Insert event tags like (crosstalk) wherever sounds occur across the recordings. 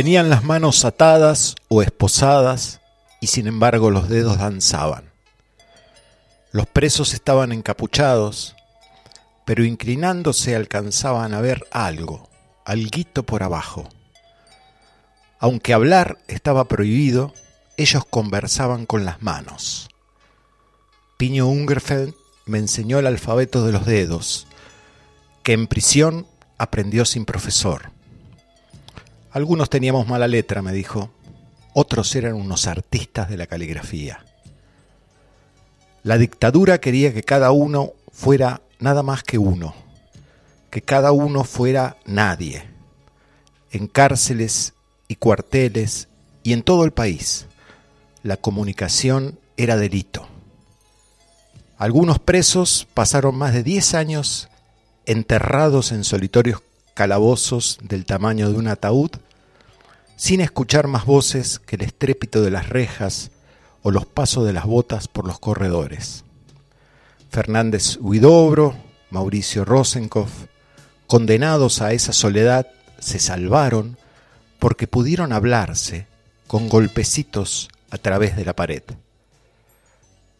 Tenían las manos atadas o esposadas y sin embargo los dedos danzaban. Los presos estaban encapuchados, pero inclinándose alcanzaban a ver algo, alguito por abajo. Aunque hablar estaba prohibido, ellos conversaban con las manos. Piño Ungerfeld me enseñó el alfabeto de los dedos, que en prisión aprendió sin profesor. Algunos teníamos mala letra, me dijo, otros eran unos artistas de la caligrafía. La dictadura quería que cada uno fuera nada más que uno, que cada uno fuera nadie, en cárceles y cuarteles y en todo el país. La comunicación era delito. Algunos presos pasaron más de 10 años enterrados en solitarios calabozos del tamaño de un ataúd, sin escuchar más voces que el estrépito de las rejas o los pasos de las botas por los corredores. Fernández Huidobro, Mauricio Rosenkopf, condenados a esa soledad, se salvaron porque pudieron hablarse con golpecitos a través de la pared.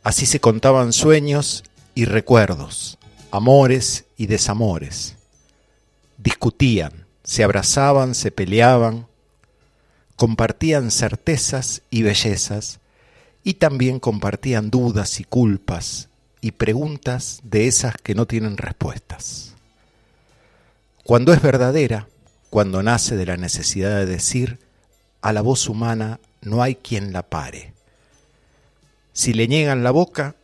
Así se contaban sueños y recuerdos, amores y desamores. Discutían, se abrazaban, se peleaban, compartían certezas y bellezas, y también compartían dudas y culpas y preguntas de esas que no tienen respuestas. Cuando es verdadera, cuando nace de la necesidad de decir, a la voz humana no hay quien la pare. Si le niegan la boca,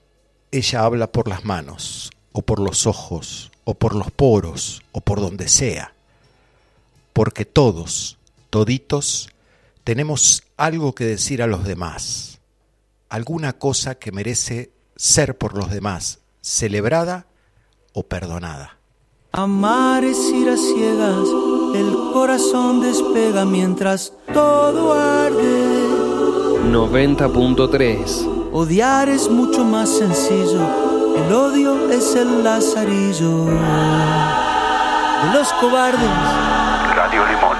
ella habla por las manos, o por los ojos, o por los poros, o por donde sea. Porque todos, toditos, tenemos algo que decir a los demás, alguna cosa que merece ser por los demás celebrada o perdonada. Amar es ir a ciegas, el corazón despega mientras todo arde. 90.3 Odiar es mucho más sencillo, el odio es el lazarillo de los cobardes. Radio Limón.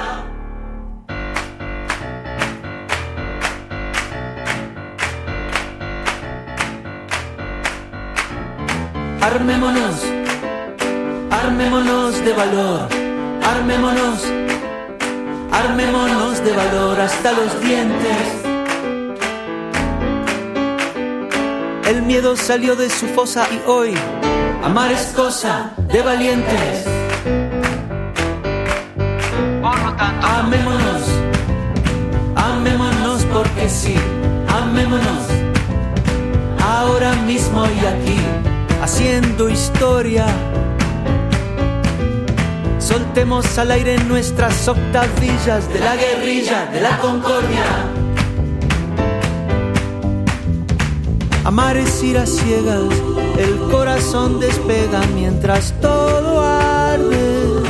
Armémonos, armémonos de valor, armémonos, armémonos de valor hasta los dientes. El miedo salió de su fosa y hoy amar es cosa de valientes. Por lo tanto, amémonos, amémonos porque sí, amémonos. Ahora mismo y aquí, haciendo historia. Soltemos al aire nuestras octavillas de la guerrilla, de la concordia. Amar es ir a ciegas, el corazón despega mientras todo arde.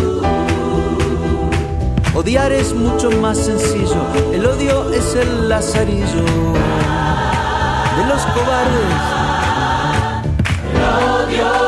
Odiar es mucho más sencillo, el odio es el lazarillo de los cobardes. El odio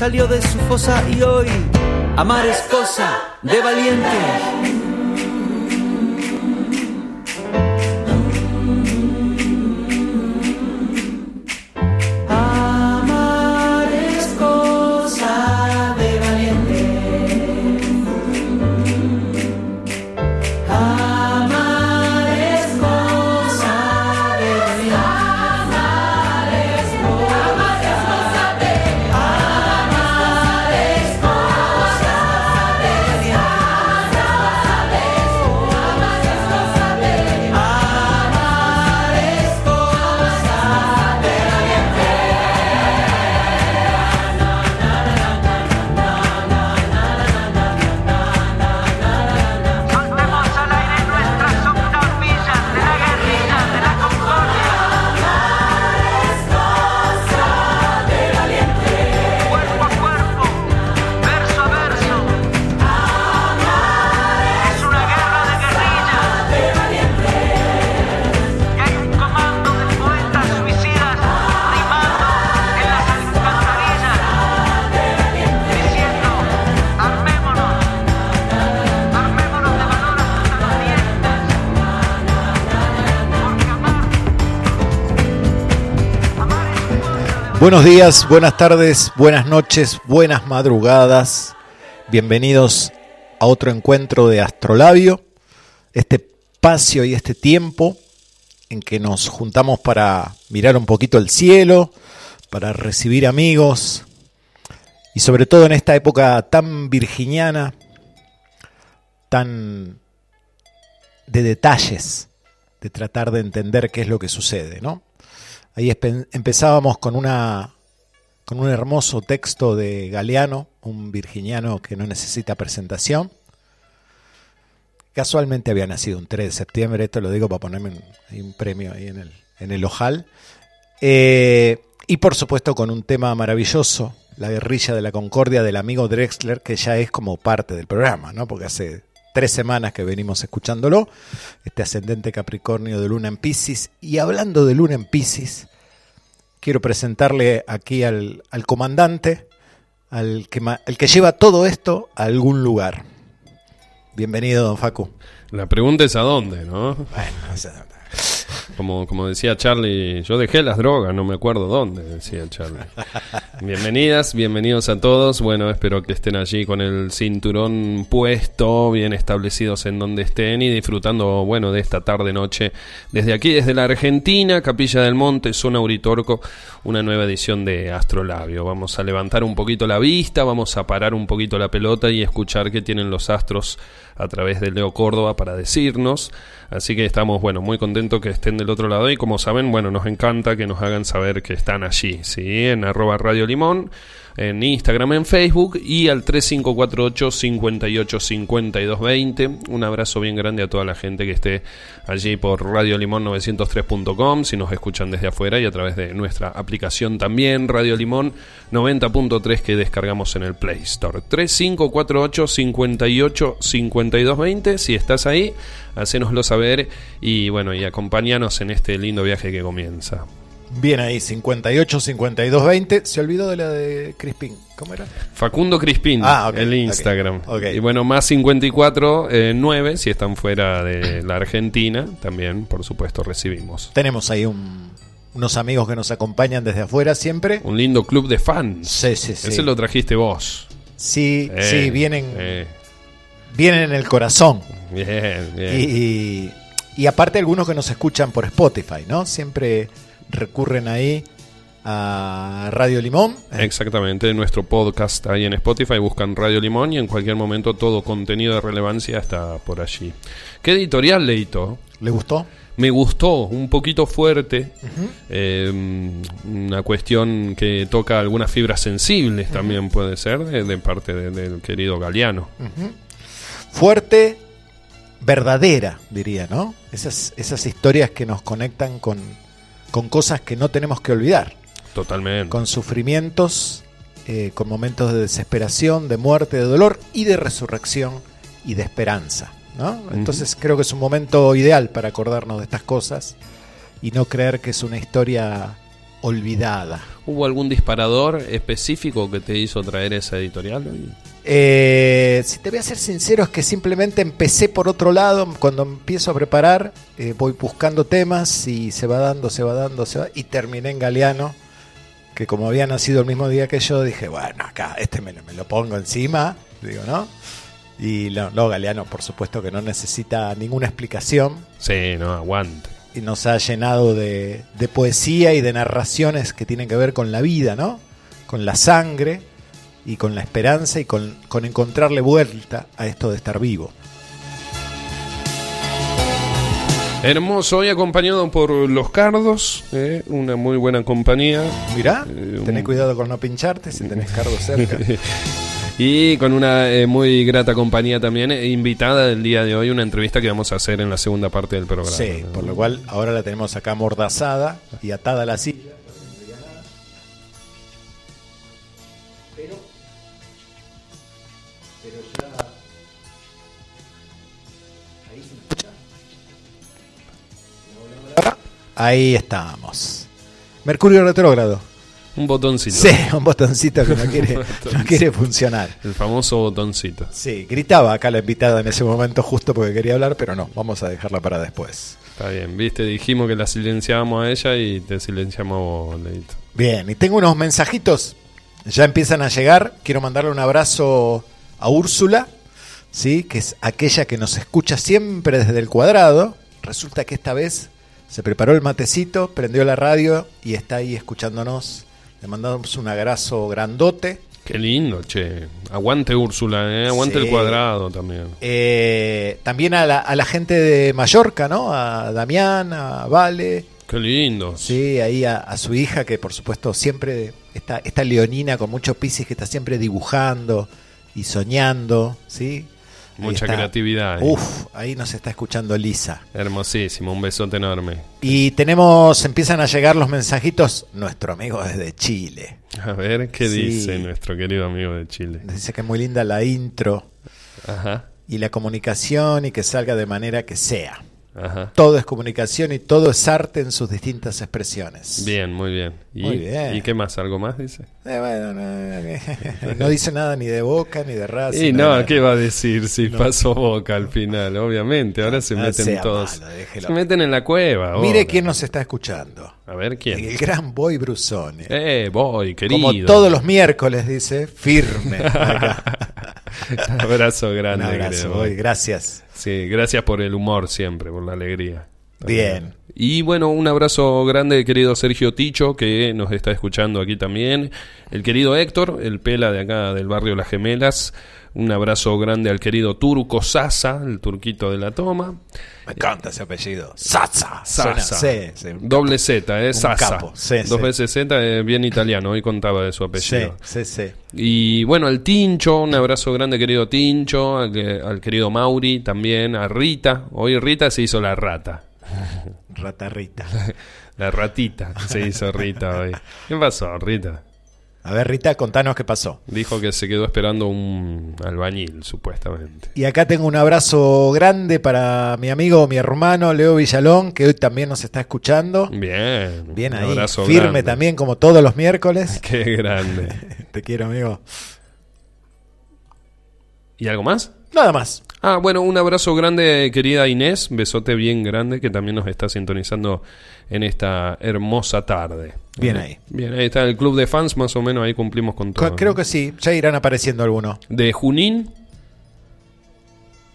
salió de su fosa y hoy amar es cosa de valientes. Buenos días, buenas tardes, buenas noches, buenas madrugadas. Bienvenidos a otro encuentro de Astrolabio, este espacio y este tiempo en que nos juntamos para mirar un poquito el cielo, para recibir amigos y sobre todo en esta época tan virginiana, tan de detalles, de tratar de entender qué es lo que sucede, ¿no? Ahí empezábamos con una con un hermoso texto de Galeano, un virginiano que no necesita presentación. Casualmente había nacido un 3 de septiembre, esto lo digo para ponerme un premio ahí en el, en el ojal. Eh, y por supuesto con un tema maravilloso, La guerrilla de la concordia del amigo Drexler, que ya es como parte del programa, ¿no? Porque hace tres semanas que venimos escuchándolo, este ascendente Capricornio de Luna en Pisces. Y hablando de Luna en Pisces, quiero presentarle aquí al, al comandante, al que, al que lleva todo esto a algún lugar. Bienvenido, don Facu. La pregunta es a dónde, ¿no? Bueno, o sea, Como, como decía Charlie, yo dejé las drogas, no me acuerdo dónde, decía Charlie. (laughs) Bienvenidas, bienvenidos a todos. Bueno, espero que estén allí con el cinturón puesto, bien establecidos en donde estén y disfrutando, bueno, de esta tarde-noche. Desde aquí, desde la Argentina, Capilla del Monte, zona Uritorco, una nueva edición de Astrolabio. Vamos a levantar un poquito la vista, vamos a parar un poquito la pelota y escuchar qué tienen los astros a través de Leo Córdoba para decirnos. Así que estamos, bueno, muy contentos que estén del otro lado y como saben, bueno, nos encanta que nos hagan saber que están allí, ¿sí? En arroba Radio Limón, en Instagram, en Facebook y al 3548 58 52 20. Un abrazo bien grande a toda la gente que esté allí por Radio Limón 903.com, si nos escuchan desde afuera y a través de nuestra aplicación también, Radio Limón 90.3 que descargamos en el Play Store. 3548 58 52 20. Si estás ahí, hacénoslo saber y bueno, y acompáñanos en este lindo viaje que comienza. Bien ahí, 58, 52, 20. Se olvidó de la de Crispin. ¿Cómo era? Facundo Crispín, Ah, el Instagram. Y bueno, más 54 eh, 9 si están fuera de la Argentina, también, por supuesto, recibimos. Tenemos ahí un- unos amigos que nos acompañan desde afuera siempre. Un lindo club de fans. Sí, sí, sí. Ese lo trajiste vos. Sí, Eh, sí, vienen, eh, vienen en el corazón. bien, bien. Y, y- y aparte algunos que nos escuchan por Spotify, ¿no? Siempre recurren ahí a Radio Limón. Exactamente, nuestro podcast ahí en Spotify, buscan Radio Limón y en cualquier momento todo contenido de relevancia está por allí. ¿Qué editorial, Leito? ¿Le gustó? Me gustó, un poquito fuerte, eh, una cuestión que toca algunas fibras sensibles también puede ser de, de parte de- del querido Galeano. Fuerte, verdadera, diría, ¿no? Esas, esas historias que nos conectan con, con cosas que no tenemos que olvidar. Totalmente. con sufrimientos, eh, con momentos de desesperación, de muerte, de dolor y de resurrección y de esperanza. ¿no? Entonces creo que es un momento ideal para acordarnos de estas cosas y no creer que es una historia olvidada. ¿Hubo algún disparador específico que te hizo traer esa editorial? Eh, si te voy a ser sincero, es que simplemente empecé por otro lado. Cuando empiezo a preparar, eh, voy buscando temas y se va dando, se va dando, se va. Y terminé en Galeano, que como había nacido el mismo día que yo, dije, bueno, acá, este me, lo- me lo pongo encima, digo, ¿no? Y no, no, Galeano, por supuesto que no necesita ninguna explicación Sí, no, aguante. Y nos ha llenado de, de poesía y de narraciones que tienen que ver con la vida, ¿no? Con la sangre y con la esperanza y con, con encontrarle vuelta a esto de estar vivo. Hermoso, hoy acompañado por Los Cardos, eh, una muy buena compañía. Mirá, Eh, tenés un- cuidado con no pincharte si tenés cargo cerca. (laughs) Y con una eh, muy grata compañía también, eh, invitada del día de hoy, una entrevista que vamos a hacer en la segunda parte del programa. Sí, por lo cual ahora la tenemos acá amordazada y atada a la silla. Pero, pero ya. Ahí se. Ahí estamos. Mercurio retrógrado. Un botoncito. Sí, un botoncito que no (laughs) quiere, no quiere funcionar. El famoso botoncito. Sí, gritaba acá la invitada en ese momento justo porque quería hablar, pero no, vamos a dejarla para después. Está bien, viste, dijimos que la silenciábamos a ella y te silenciamos a vos, Leito. Bien, y tengo unos mensajitos. Ya empiezan a llegar. Quiero mandarle un abrazo a Úrsula, ¿sí? que es aquella que nos escucha siempre desde el cuadrado. Resulta que esta vez se preparó el matecito, prendió la radio y está ahí escuchándonos. Le mandamos un abrazo grandote. Qué lindo, che. Aguante Úrsula, ¿eh? Aguante Sí. el cuadrado también. Eh, también a la, a la gente de Mallorca, ¿no? A Damián, a Vale, Qué lindo. Sí, ahí a, a su hija que por supuesto siempre, esta, esta leonina con mucho piscis que está siempre dibujando y soñando, ¿sí? Mucha está. creatividad. ahí. Uf, ahí nos está escuchando Lisa. Hermosísimo, un besote enorme. Y tenemos, empiezan a llegar los mensajitos, nuestro amigo desde Chile. A ver, ¿qué Sí. dice nuestro querido amigo de Chile? Dice que es muy linda la intro Ajá, y la comunicación y que salga de manera que sea. Ajá. Todo es comunicación y todo es arte en sus distintas expresiones. Bien, muy bien. ¿Y, Muy bien. ¿Y qué más? ¿Algo más dice? Eh, bueno, no, no dice nada ni de Boca ni de Racing. Y no. ¿qué va a decir si pasó Boca al final? Obviamente, ahora se No meten todos. malo, se meten en la cueva. Mire ahora. quién nos está escuchando. A ver quién. El gran Boy Brusone. Eh, voy, querido. Como todos los miércoles, dice, firme. (laughs) acá. (laughs) abrazo Un grande, abrazo, creo. Boy, gracias. Sí, gracias por el humor siempre, por la alegría. Bien. Y bueno, un abrazo grande, querido Sergio Ticho, que nos está escuchando aquí también. El querido Héctor, el pela de acá del barrio Las Gemelas. Un abrazo grande al querido Turco Sasa, el turquito de la toma. Me encanta ese apellido. Sasa. Sasa. Sí, sí. Doble Z, eh, Sasa. sí, Dos sí. veces Z, eh, bien italiano. Hoy contaba de su Sí, apellido. sí, sí. Y bueno, al Tincho, un abrazo grande, querido Tincho. Al, al querido Mauri también. A Rita. Hoy Rita se hizo la rata. (laughs) Ratarrita. (laughs) La ratita se hizo Rita hoy. ¿Qué pasó, Rita? A ver, Rita, contanos qué pasó. Dijo que se quedó esperando un albañil, supuestamente. Y acá tengo un abrazo grande para mi amigo, mi hermano Leo Villalón, que hoy también nos está escuchando. Bien. Bien un ahí, abrazo firme grande. también, como todos los miércoles. (laughs) Qué grande. (laughs) Te quiero, amigo. ¿Y algo más? Nada más. Ah, bueno, un abrazo grande, querida Inés. Besote bien grande que también nos está sintonizando en esta hermosa tarde. Bien ahí. Bien, ahí está el club de fans, más o menos ahí cumplimos con todo. Creo que sí, ya irán apareciendo algunos. De Junín.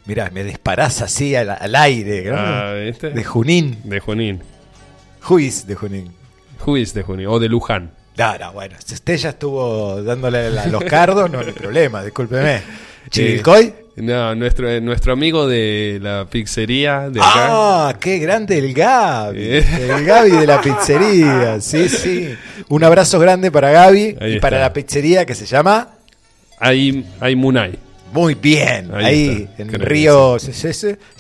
Mirá, me disparás así al, al aire. ¿no? Ah, ¿viste? De Junín. De Junín. Juiz de Junín. Juiz de Junín. O de Luján. No, no, bueno, si usted ya estuvo dándole a los cardos, no hay problema, discúlpeme. (laughs) ¿Chivilcoy? No, nuestro, nuestro amigo de la pizzería de acá. Ah, qué grande el Gaby. Eh. El Gaby de la pizzería. (laughs) Sí, sí. Un abrazo grande para Gaby Ahí y para la pizzería que se llama Hay, hay Munay. Muy bien. Ahí en Río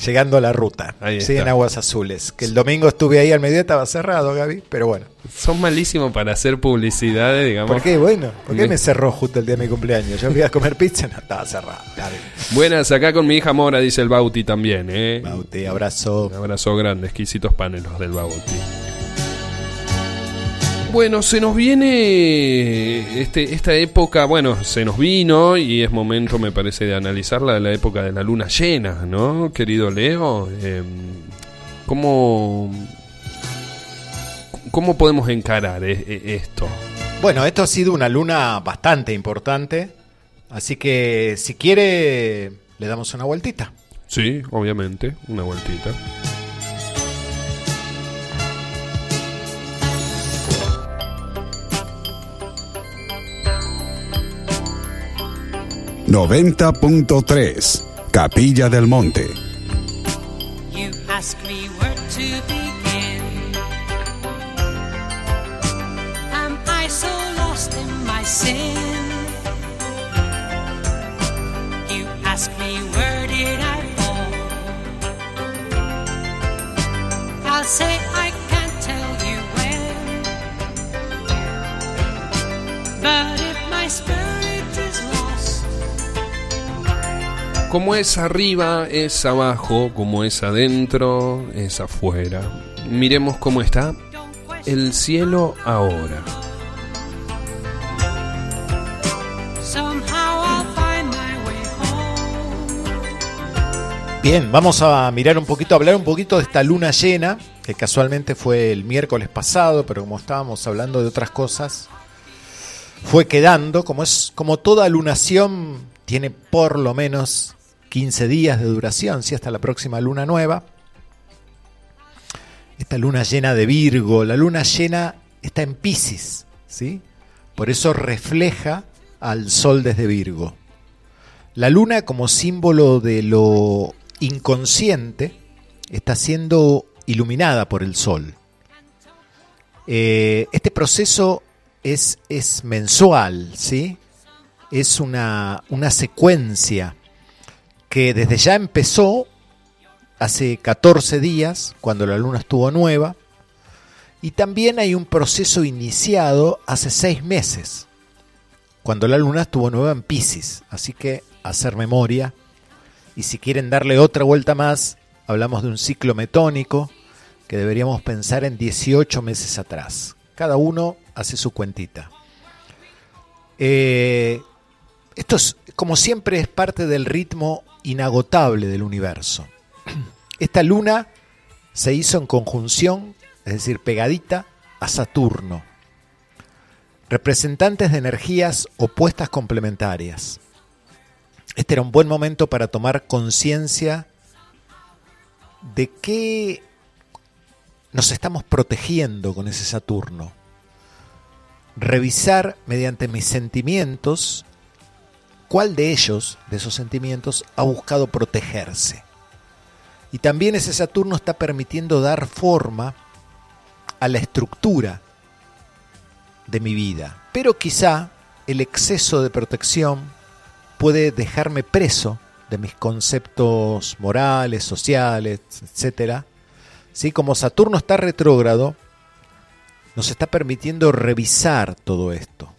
llegando a la ruta. Ahí sí, está. en Aguas Azules. Que el domingo estuve ahí al mediodía, estaba cerrado, Gaby, pero bueno. Son malísimos para hacer publicidades, digamos. ¿Por qué? Bueno, ¿por qué Me- me cerró justo el día de mi cumpleaños? Yo fui a comer pizza, no, estaba cerrado. Gaby. Buenas, acá con mi hija Mora, dice el Bauti también, ¿eh? Bauti, abrazo. Un abrazo grande, exquisitos panelos del Bauti. Bueno, se nos viene este, esta época, bueno, se nos vino y es momento, me parece, de analizarla, la época de la luna llena, ¿no, querido Leo? Eh, ¿Cómo, ¿Cómo podemos encarar eh, eh, esto? Bueno, esto ha sido una luna bastante importante, así que si quiere le damos una vueltita. Sí, obviamente, una vueltita. .3 Capilla del Monte. You ask me where to begin. Am I so lost in my sin? You ask me where did I fall? I'll say I can't tell you when. But if my spirit Como es arriba, es abajo, como es adentro, es afuera. Miremos cómo está el cielo ahora. Bien, vamos a mirar un poquito, hablar un poquito de esta luna llena, que casualmente fue el miércoles pasado, pero como estábamos hablando de otras cosas, fue quedando, como es como toda lunación tiene por lo menos 15 días de duración, si hasta la próxima luna nueva. Esta luna llena de Virgo, la luna llena está en Pisces, ¿sí? Por eso refleja al sol desde Virgo. La luna como símbolo de lo inconsciente está siendo iluminada por el sol. Eh, este proceso es, es mensual, ¿sí? Es una, una secuencia que desde ya empezó hace 14 días, cuando la luna estuvo nueva, y también hay un proceso iniciado hace 6 meses, cuando la luna estuvo nueva en Pisces. Así que hacer memoria y si quieren darle otra vuelta más, hablamos de un ciclo metónico que deberíamos pensar en 18 meses atrás. Cada uno hace su cuentita. Eh, esto es, como siempre, es parte del ritmo inagotable del universo. Esta luna se hizo en conjunción, es decir, pegadita a Saturno. Representantes de energías opuestas complementarias. Este era un buen momento para tomar conciencia de qué nos estamos protegiendo con ese Saturno. Revisar mediante mis sentimientos cuál de ellos, de esos sentimientos, ha buscado protegerse. Y también ese Saturno está permitiendo dar forma a la estructura de mi vida. Pero quizá el exceso de protección puede dejarme preso de mis conceptos morales, sociales, etcétera. ¿Sí? Como Saturno está retrógrado, nos está permitiendo revisar todo esto.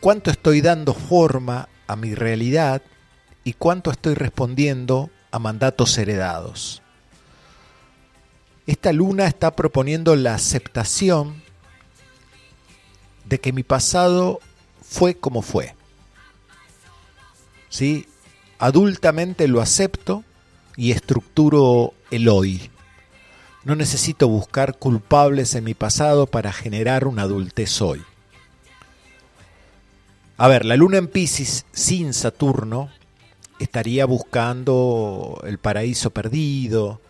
¿Cuánto estoy dando forma a mi realidad y cuánto estoy respondiendo a mandatos heredados? Esta luna está proponiendo la aceptación de que mi pasado fue como fue ¿sí? Adultamente lo acepto y estructuro el hoy. No necesito buscar culpables en mi pasado para generar una adultez hoy. A ver, la luna en Pisces sin Saturno estaría buscando el paraíso perdido,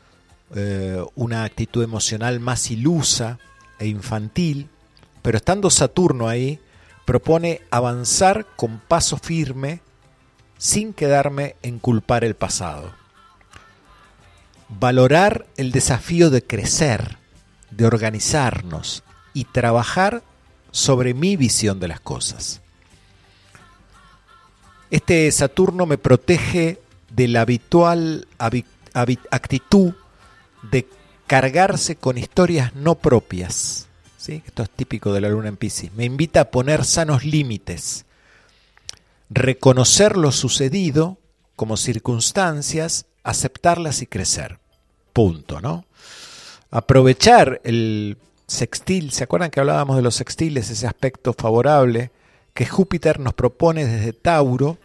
eh, una actitud emocional más ilusa e infantil, pero estando Saturno ahí, propone avanzar con paso firme sin quedarme en culpar el pasado. Valorar el desafío de crecer, de organizarnos y trabajar sobre mi visión de las cosas. Este Saturno me protege de la habitual actitud de cargarse con historias no propias. ¿sí? Esto es típico de la luna en Pisces. Me invita a poner sanos límites reconocer lo sucedido como circunstancias, aceptarlas y crecer. Punto, ¿no? Aprovechar el sextil, ¿se acuerdan que hablábamos de los sextiles, ese aspecto favorable que Júpiter nos propone desde Tauro,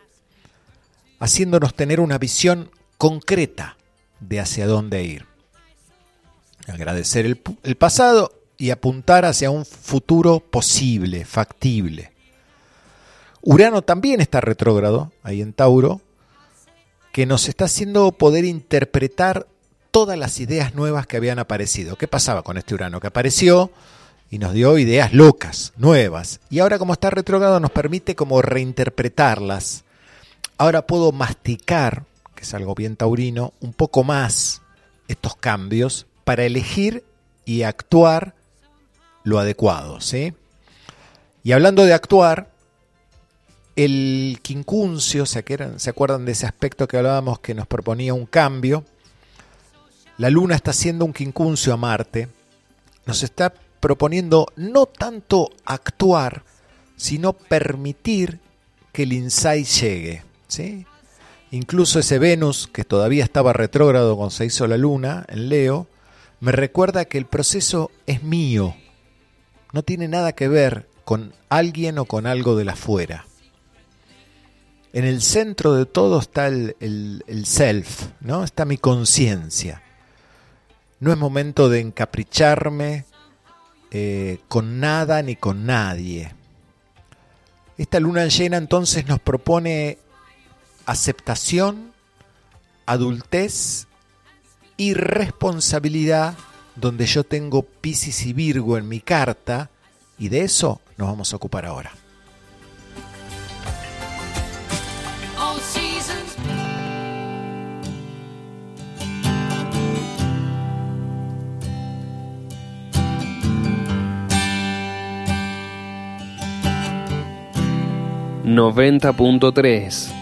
haciéndonos tener una visión concreta de hacia dónde ir? Agradecer el, pasado y apuntar hacia un futuro posible, factible. Urano también está retrógrado, ahí en Tauro, que nos está haciendo poder interpretar todas las ideas nuevas que habían aparecido. ¿Qué pasaba con este Urano? Que apareció y nos dio ideas locas, nuevas. Y ahora como está retrógrado nos permite como reinterpretarlas. Ahora puedo masticar, que es algo bien taurino, un poco más estos cambios para elegir y actuar lo adecuado, ¿sí? Y hablando de actuar, el quincuncio, ¿se acuerdan de ese aspecto que hablábamos que nos proponía un cambio? La luna está haciendo un quincuncio a Marte, nos está proponiendo no tanto actuar, sino permitir que el insight llegue. ¿sí? Incluso ese Venus, que todavía estaba retrógrado cuando se hizo la luna en Leo, me recuerda que el proceso es mío, no tiene nada que ver con alguien o con algo de la fuera. En el centro de todo está el, el self, ¿no? está mi conciencia. No es momento de encapricharme, eh, con nada ni con nadie. Esta luna llena entonces nos propone aceptación, adultez y responsabilidad, donde yo tengo Piscis y Virgo en mi carta, y de eso nos vamos a ocupar ahora. Noventa punto tres.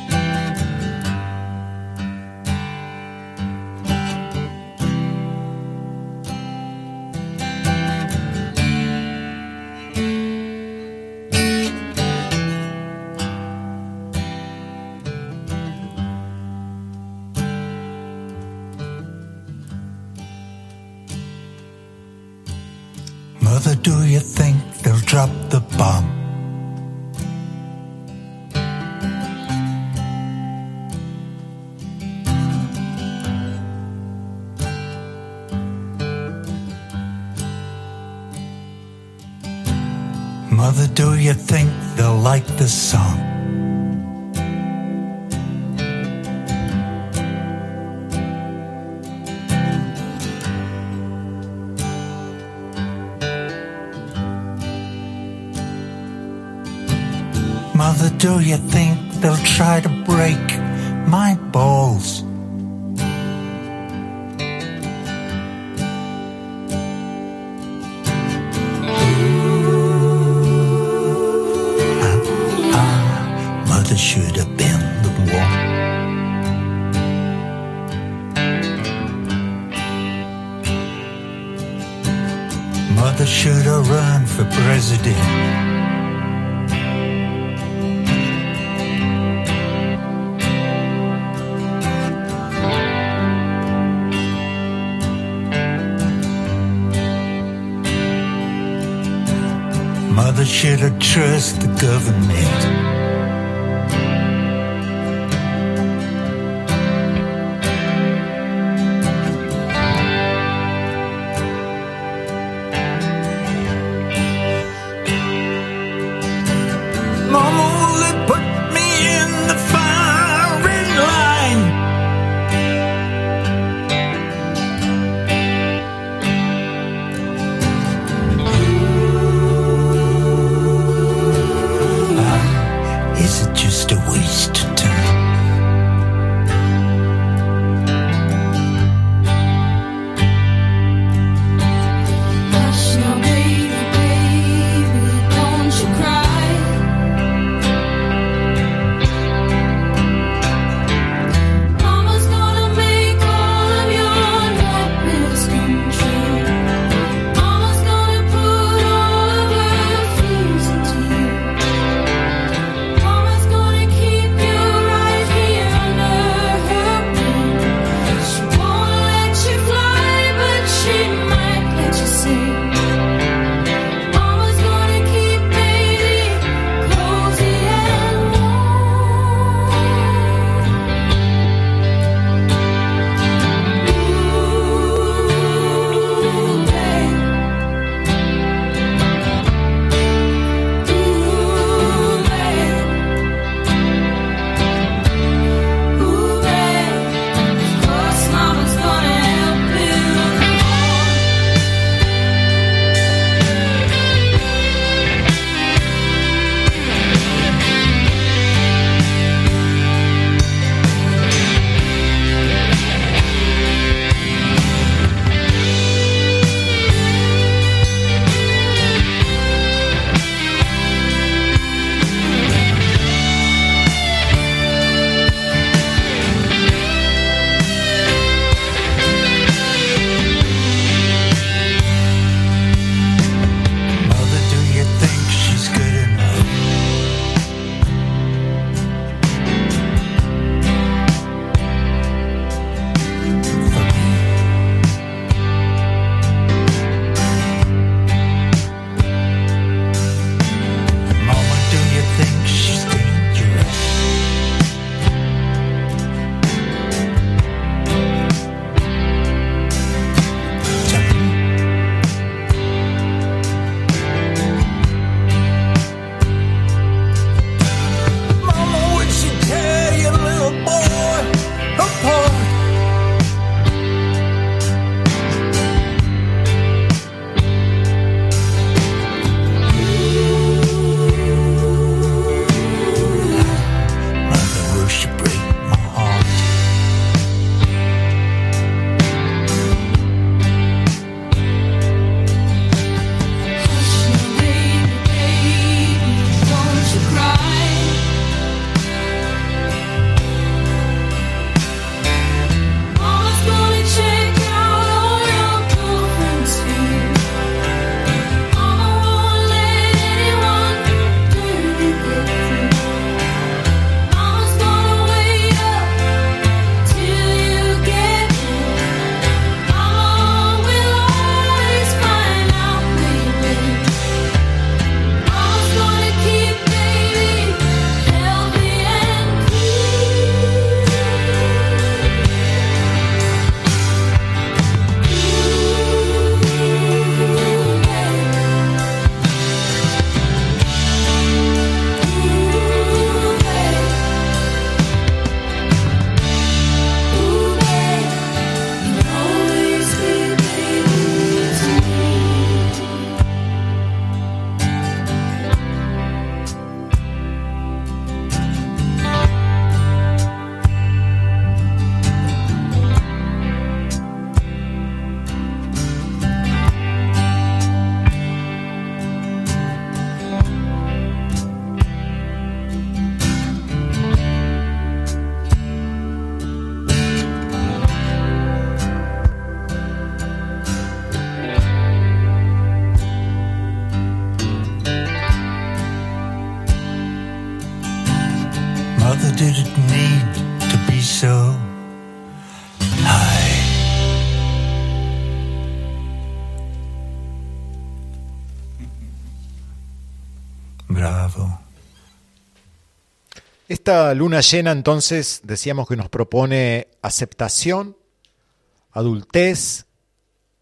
Bravo. Esta luna llena entonces decíamos que nos propone aceptación, adultez,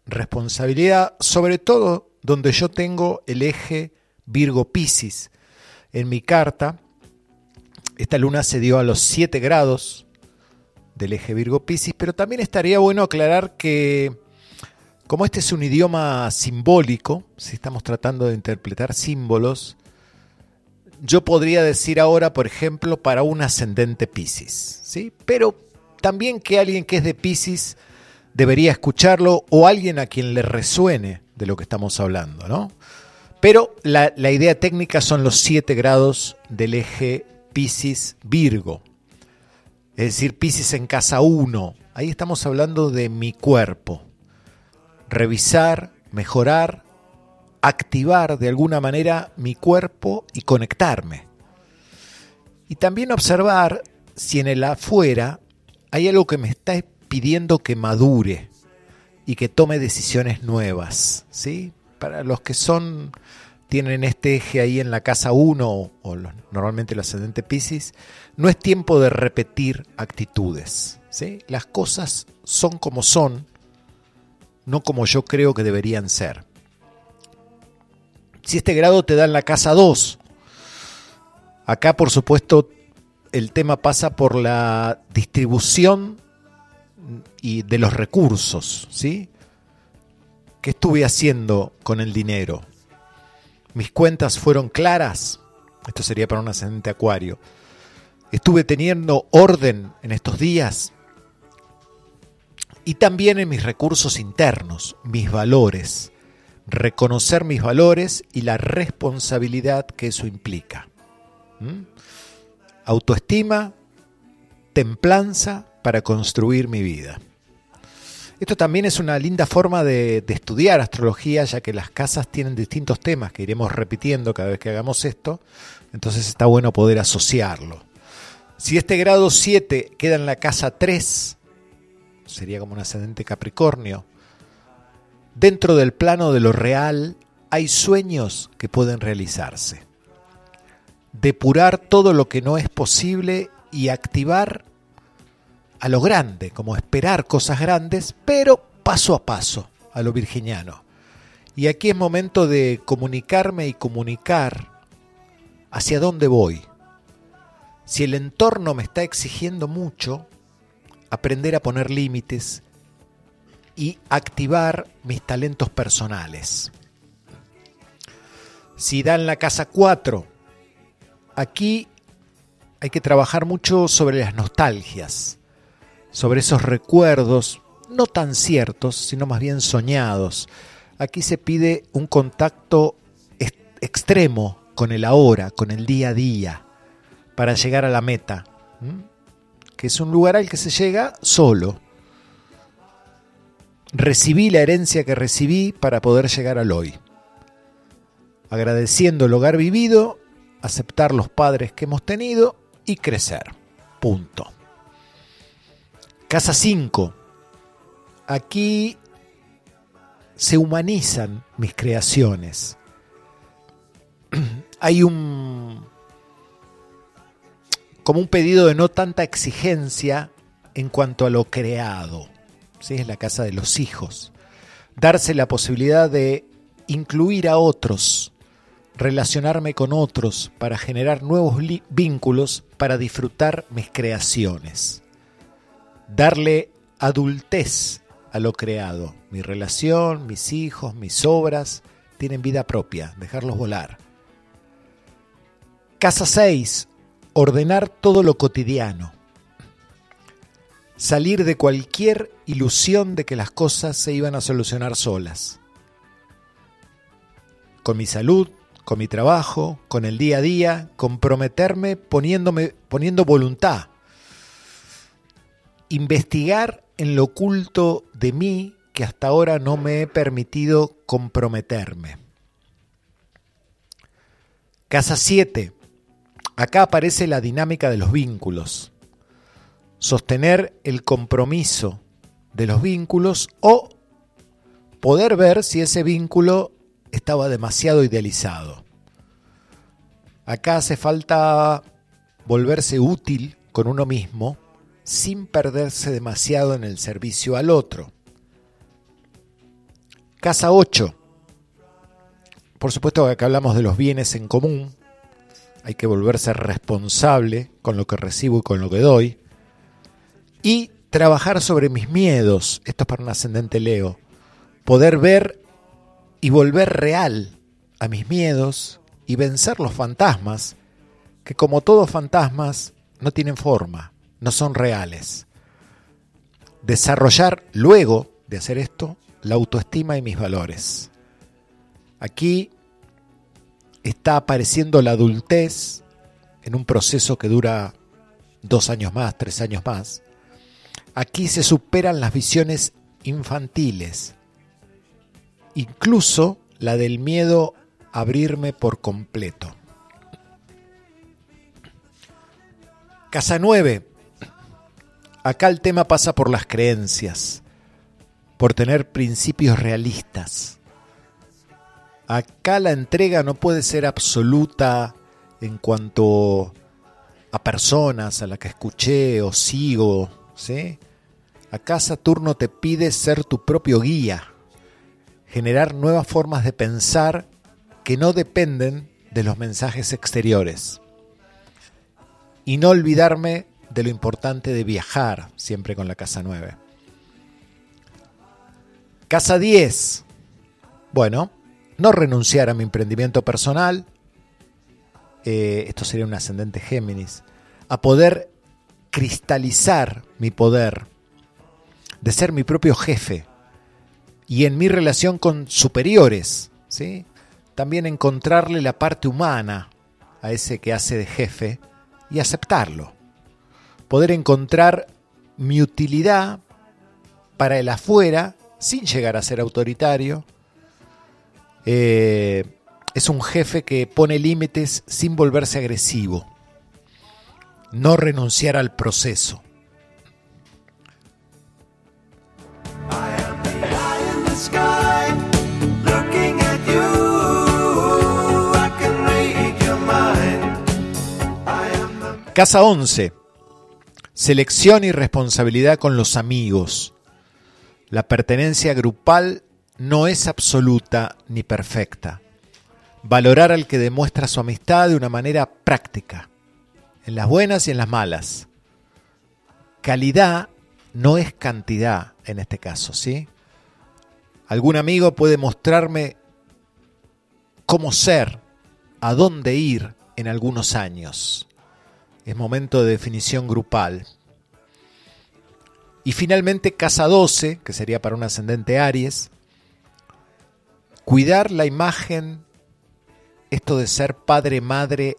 responsabilidad, sobre todo donde yo tengo el eje Virgo Piscis. En mi carta, esta luna se dio a los 7 grados del eje Virgo Piscis, pero también estaría bueno aclarar que como este es un idioma simbólico, si estamos tratando de interpretar símbolos, yo podría decir ahora, por ejemplo, para un ascendente Piscis, ¿sí? Pero también que alguien que es de Piscis debería escucharlo o alguien a quien le resuene de lo que estamos hablando, ¿no? Pero la, idea técnica son los 7 grados del eje Piscis-Virgo. Es decir, Piscis en casa 1. Ahí estamos hablando de mi cuerpo. Revisar, mejorar, activar de alguna manera mi cuerpo y conectarme. Y también observar si en el afuera hay algo que me está pidiendo que madure y que tome decisiones nuevas, ¿sí? Para los que son tienen este eje ahí en la casa 1 o normalmente el ascendente Pisces, no es tiempo de repetir actitudes, ¿sí? Las cosas son como son, no como yo creo que deberían ser. Si este grado te da en la casa 2, acá por supuesto el tema pasa por la distribución y de los recursos, ¿sí? ¿Qué estuve haciendo con el dinero? Mis cuentas fueron claras. Esto sería para un ascendente acuario. Estuve teniendo orden en estos días. Y también en mis recursos internos, mis valores. Reconocer mis valores y la responsabilidad que eso implica. ¿Mm? Autoestima, templanza para construir mi vida. Esto también es una linda forma de, estudiar astrología, ya que las casas tienen distintos temas que iremos repitiendo cada vez que hagamos esto, entonces está bueno poder asociarlo. Si este grado 7 queda en la casa 3, sería como un ascendente Capricornio, dentro del plano de lo real hay sueños que pueden realizarse. Depurar todo lo que no es posible y activar a lo grande, como esperar cosas grandes, pero paso a paso, a lo virginiano. Y aquí es momento de comunicarme y comunicar hacia dónde voy. Si el entorno me está exigiendo mucho, aprender a poner límites y activar mis talentos personales. Si da en la casa 4, aquí hay que trabajar mucho sobre las nostalgias sobre esos recuerdos no tan ciertos, sino más bien soñados. Aquí se pide un contacto extremo con el ahora, con el día a día, para llegar a la meta, que es un lugar al que se llega solo. Recibí la herencia que recibí para poder llegar al hoy. Agradeciendo el hogar vivido, aceptar los padres que hemos tenido y crecer. Punto. Casa 5. Aquí se humanizan mis creaciones. (clears throat) Hay un como un pedido de no tanta exigencia en cuanto a lo creado. ¿sí? Es la casa de los hijos. Darse la posibilidad de incluir a otros, relacionarme con otros para generar nuevos vínculos para disfrutar mis creaciones darle adultez a lo creado. Mi relación, mis hijos, mis obras tienen vida propia, dejarlos volar. Casa 6. Ordenar todo lo cotidiano. Salir de cualquier ilusión de que las cosas se iban a solucionar solas. Con mi salud, con mi trabajo, con el día a día, comprometerme poniéndome, poniendo voluntad investigar en lo oculto de mí que hasta ahora no me he permitido comprometerme. Casa 7. Acá aparece la dinámica de los vínculos. Sostener el compromiso de los vínculos o poder ver si ese vínculo estaba demasiado idealizado. Acá hace falta volverse útil con uno mismo sin perderse demasiado en el servicio al otro. Casa 8. Por supuesto que acá hablamos de los bienes en común. Hay que volverse responsable con lo que recibo y con lo que doy. Y trabajar sobre mis miedos. Esto es para un ascendente Leo. Poder ver y volver real a mis miedos y vencer los fantasmas, que como todos fantasmas no tienen forma, no son reales. Desarrollar luego de hacer esto la autoestima y mis valores. Aquí está apareciendo la adultez en un proceso que dura dos años más, tres años más. Aquí se superan las visiones infantiles, incluso la del miedo a abrirme por completo. Casa 9. Acá el tema pasa por las creencias, por tener principios realistas. Acá la entrega no puede ser absoluta en cuanto a personas a las que escuché o sigo. Acá Saturno te pide ser tu propio guía, generar nuevas formas de pensar que no dependen de los mensajes exteriores. Y no olvidarme de lo importante de viajar, siempre con la casa 9. Casa 10. Bueno, no renunciar a mi emprendimiento personal, eh, esto sería un ascendente Géminis, a poder cristalizar mi poder, de ser mi propio jefe y en mi relación con superiores, ¿sí? también encontrarle la parte humana a ese que hace de jefe y aceptarlo. Poder encontrar mi utilidad para el afuera sin llegar a ser autoritario. Eh, es un jefe que pone límites sin volverse agresivo. No renunciar al proceso. Casa 11. Selección y responsabilidad con los amigos. La pertenencia grupal no es absoluta ni perfecta. Valorar al que demuestra su amistad de una manera práctica, en las buenas y en las malas. Calidad no es cantidad en este caso, ¿sí? Algún amigo puede mostrarme cómo ser, a dónde ir en algunos años. Es momento de definición grupal. Y finalmente casa 12, que sería para un ascendente Aries, cuidar la imagen, esto de ser padre-madre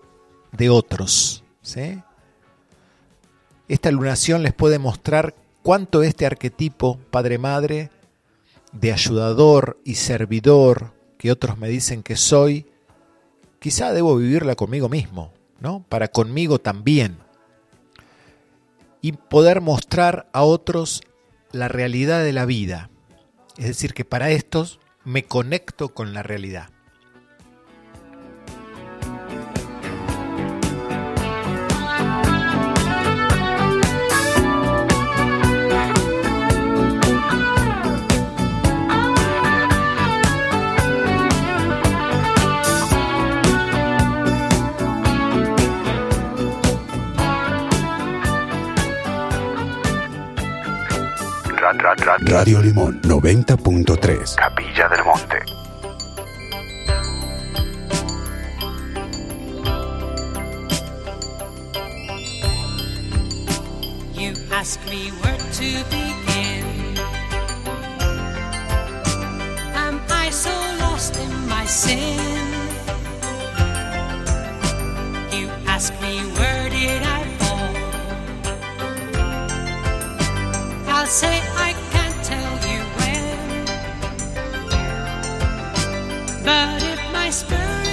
de otros. ¿sí? Esta lunación les puede mostrar cuánto este arquetipo padre-madre de ayudador y servidor que otros me dicen que soy, quizá debo vivirla conmigo mismo, ¿no? Para conmigo también. Y poder mostrar a otros la realidad de la vida. Es decir, que para estos me conecto con la realidad. Radio Limón 90.3. Capilla del Monte. You ask me where to begin. Am I so lost in my sin? You ask me where did I say I can't tell you when. But if my spirit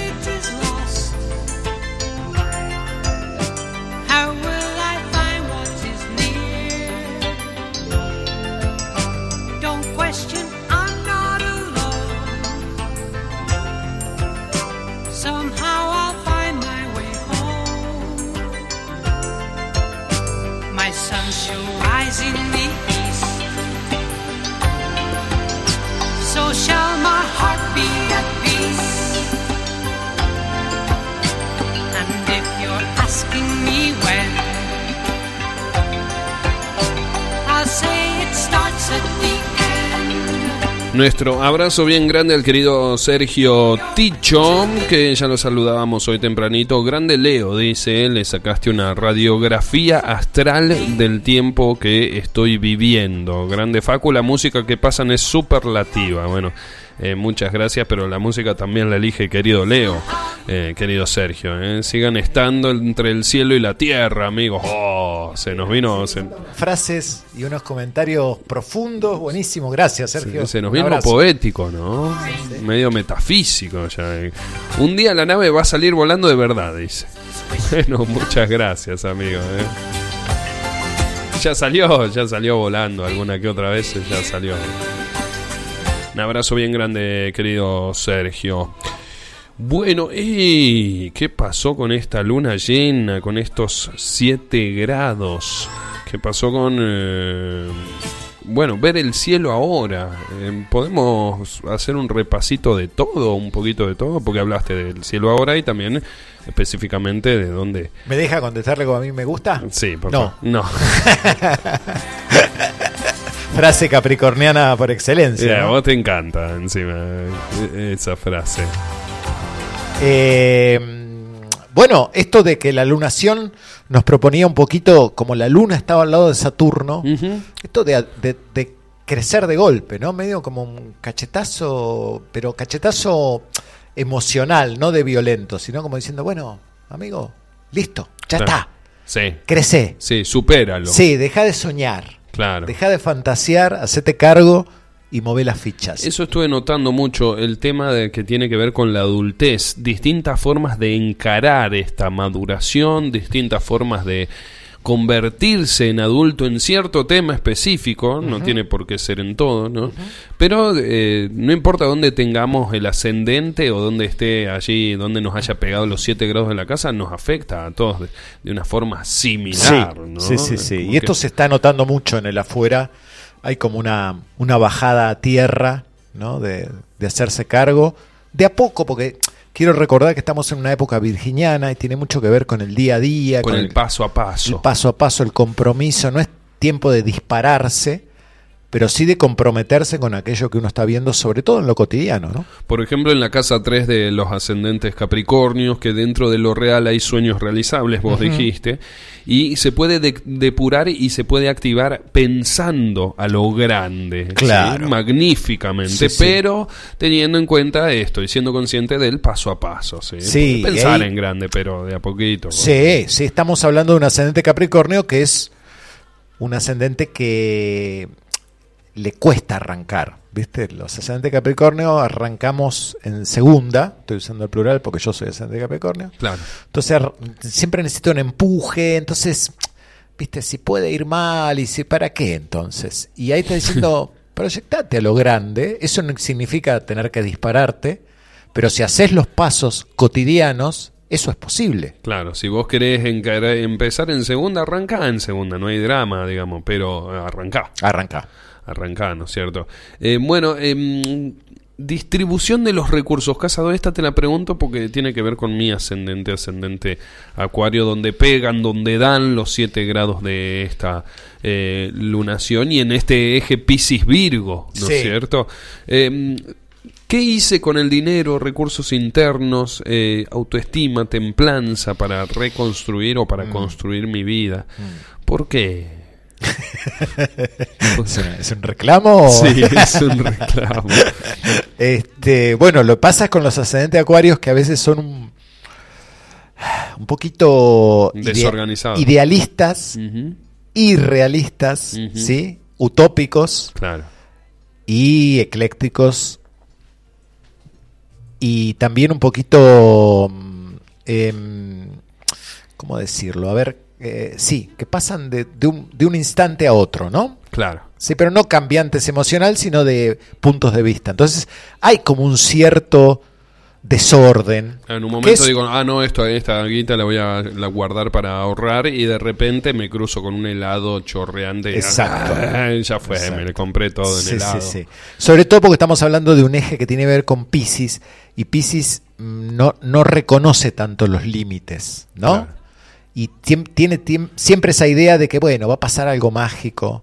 Nuestro abrazo bien grande al querido Sergio Ticho, que ya lo saludábamos hoy tempranito. Grande Leo, dice le sacaste una radiografía astral del tiempo que estoy viviendo. Grande Facu, la música que pasan es superlativa. Bueno, eh, muchas gracias, pero la música también la elige querido Leo, eh, querido Sergio. eh. Sigan estando entre el cielo y la tierra, amigos. Oh, se nos vino... se- Frases y unos comentarios profundos, buenísimo. Gracias, Sergio. Se nos abrazo. poético, ¿no? Medio metafísico ya. Un día la nave va a salir volando de verdad, dice. (laughs) Bueno, muchas gracias, amigo. eh. Ya salió, ya salió volando alguna que otra vez, ya salió. Un abrazo bien grande, querido Sergio. Bueno, ¿y qué pasó con esta luna llena, con estos 7 grados? ¿Qué pasó con... eh, bueno, ver el cielo ahora. Eh, Podemos hacer un repasito de todo, un poquito de todo, porque hablaste del cielo ahora y también específicamente de dónde. ¿Me deja contestarle como a mí me gusta? Sí, por No. favor. No. (laughs) Frase capricorniana por excelencia. A vos te encanta encima eh, esa frase. Eh, bueno, esto de que la lunación nos proponía un poquito, como la luna estaba al lado de Saturno, esto de, de- de crecer de golpe, ¿no? Medio como un cachetazo, pero cachetazo emocional, no de violento, sino como diciendo, bueno, amigo, listo, ya está, Sí, crece. sí, supéralo. Sí, deja de soñar, Claro. deja de fantasear, hacete cargo y move las fichas. Eso estuve notando mucho, el tema de que tiene que ver con la adultez, distintas formas de encarar esta maduración, distintas formas de convertirse en adulto en cierto tema específico, no tiene por qué ser en todo, ¿no? Pero eh, no importa dónde tengamos el ascendente o dónde esté allí, donde nos haya pegado los 7 grados de la casa, nos afecta a todos de, de una forma similar, sí, ¿no? sí, sí, sí. Y esto que- se está notando mucho en el afuera. Hay como una, una bajada a tierra, ¿no? De, de hacerse cargo. De a poco, porque quiero recordar que estamos en una época virginiana y tiene mucho que ver con el día a día, con el paso a paso. el paso a paso, el compromiso. No es tiempo de dispararse, pero sí de comprometerse con aquello que uno está viendo, sobre todo en lo cotidiano, ¿no? Por ejemplo, en la casa 3 de los ascendentes Capricornios, que dentro de lo real hay sueños realizables, vos dijiste, y se puede de- depurar y se puede activar pensando a lo grande, ¿sí? Claro. magníficamente, Sí, sí. pero teniendo en cuenta esto y siendo consciente del paso a paso. Sí, pensar ahí- en grande, pero de a poquito. Sí, sí, estamos hablando de un ascendente Capricornio que es un ascendente que le cuesta arrancar, ¿viste? Los ascendentes Capricornio arrancamos en segunda, estoy usando el plural porque yo soy ascendente Capricornio. Claro. Entonces siempre necesito un empuje, entonces, ¿viste? Si puede ir mal y si para qué entonces. Y ahí está diciendo, (laughs) proyectate a lo grande, eso no significa tener que dispararte, pero si haces los pasos cotidianos, eso es posible. Claro, si vos querés empezar en segunda, arrancá en segunda, no hay drama, digamos, pero arrancá. Arranca. Arrancá, ¿no es cierto? Eh, bueno, em, distribución de los recursos. Casado, esta te la pregunto porque tiene que ver con mi ascendente, ascendente acuario, donde pegan, donde dan los 7 grados de esta eh, lunación y en este eje Piscis Virgo, ¿no Sí. es cierto? Em, ¿Qué hice con el dinero, recursos internos, eh, autoestima, templanza para reconstruir o para construir mi vida? ¿Por qué? (laughs) ¿Es, una- es un reclamo? Sí, es un (laughs) reclamo. Este, bueno, lo que pasa es con los ascendentes acuarios que a veces son un, un poquito Desorganizados. idealistas, irrealistas. ¿sí? utópicos Claro. y eclécticos y también un poquito mm, em, ¿cómo decirlo? A ver, eh, sí, que pasan de, de un, de un instante a otro, ¿no? Claro. Sí, pero no cambiantes emocional, sino de puntos de vista. Entonces, hay como un cierto desorden. En un momento es- digo, ah, no, esto, esta guita la voy a la guardar para ahorrar y de repente me cruzo con un helado chorreante. Exacto. Ah, ya fue, Exacto. me le compré todo en Sí, helado. sí, sí. Sobre todo porque estamos hablando de un eje que tiene que ver con Pisces y Pisces mm, no, no reconoce tanto los límites, ¿no? Claro. Y tiene siempre esa idea de que, bueno, va a pasar algo mágico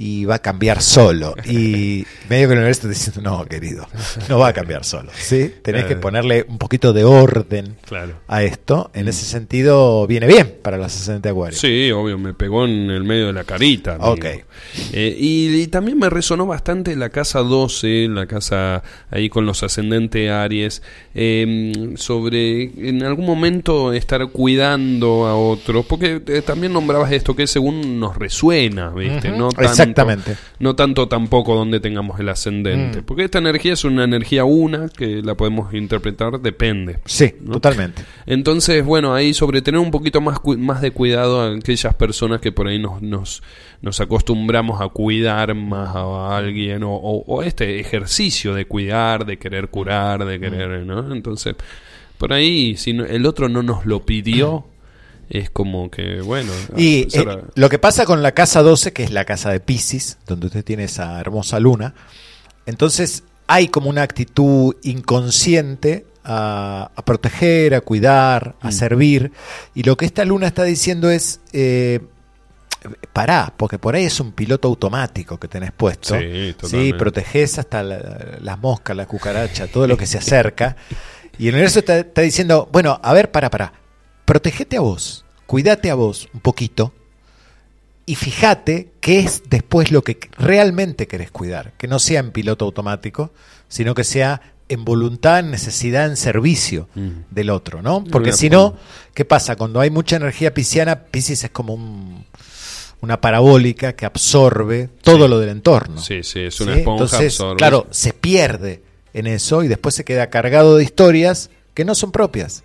y va a cambiar solo. Y medio que el universo está diciendo, no, querido, no va a cambiar solo. ¿sí? Tenés que ponerle un poquito de orden Claro. a esto. En ese sentido, viene bien para los ascendentes acuarios. Sí, obvio, me pegó en el medio de la carita. amigo. Ok. Eh, y, y también me resonó bastante la casa 12, la casa ahí con los ascendentes Aries, eh, sobre en algún momento estar cuidando a otros, porque eh, también nombrabas esto que según nos resuena, ¿viste? Ujú, no tanto, exactamente. No tanto tampoco donde tengamos el ascendente, Mm. porque esta energía es una energía una que la podemos interpretar, depende. Sí, ¿no? totalmente. Entonces, bueno, ahí sobre tener un poquito más, cu- más de cuidado a aquellas personas que por ahí nos, nos, nos acostumbramos a cuidar más a alguien o, o- o este ejercicio de cuidar, de querer curar, de querer, ¿no? Entonces, por ahí, si no- el otro no nos lo pidió, es como que, bueno, Y eh, lo que pasa con la casa 12, que es la casa de Pisces, donde usted tiene esa hermosa luna, entonces hay como una actitud inconsciente a, a proteger, a cuidar, Mm. a servir. Y lo que esta luna está diciendo es, eh, pará, porque por ahí es un piloto automático que tenés puesto. Sí, totalmente. protegés hasta la- las moscas, la cucaracha, todo lo que se acerca. (laughs) Y el universo está, está diciendo, bueno, a ver, para, para, protegete a vos, cuídate a vos un poquito y fíjate qué es después lo que realmente querés cuidar, que no sea en piloto automático, sino que sea en voluntad, en necesidad, en servicio Mm. del otro, ¿no? Porque si no. ¿qué pasa? Cuando hay mucha energía pisciana, Piscis es como un- una parabólica que absorbe todo Sí. lo del entorno. Sí, sí, es una ¿sí? esponja, Entonces, absorbe. claro, se pierde en eso y después se queda cargado de historias que no son propias.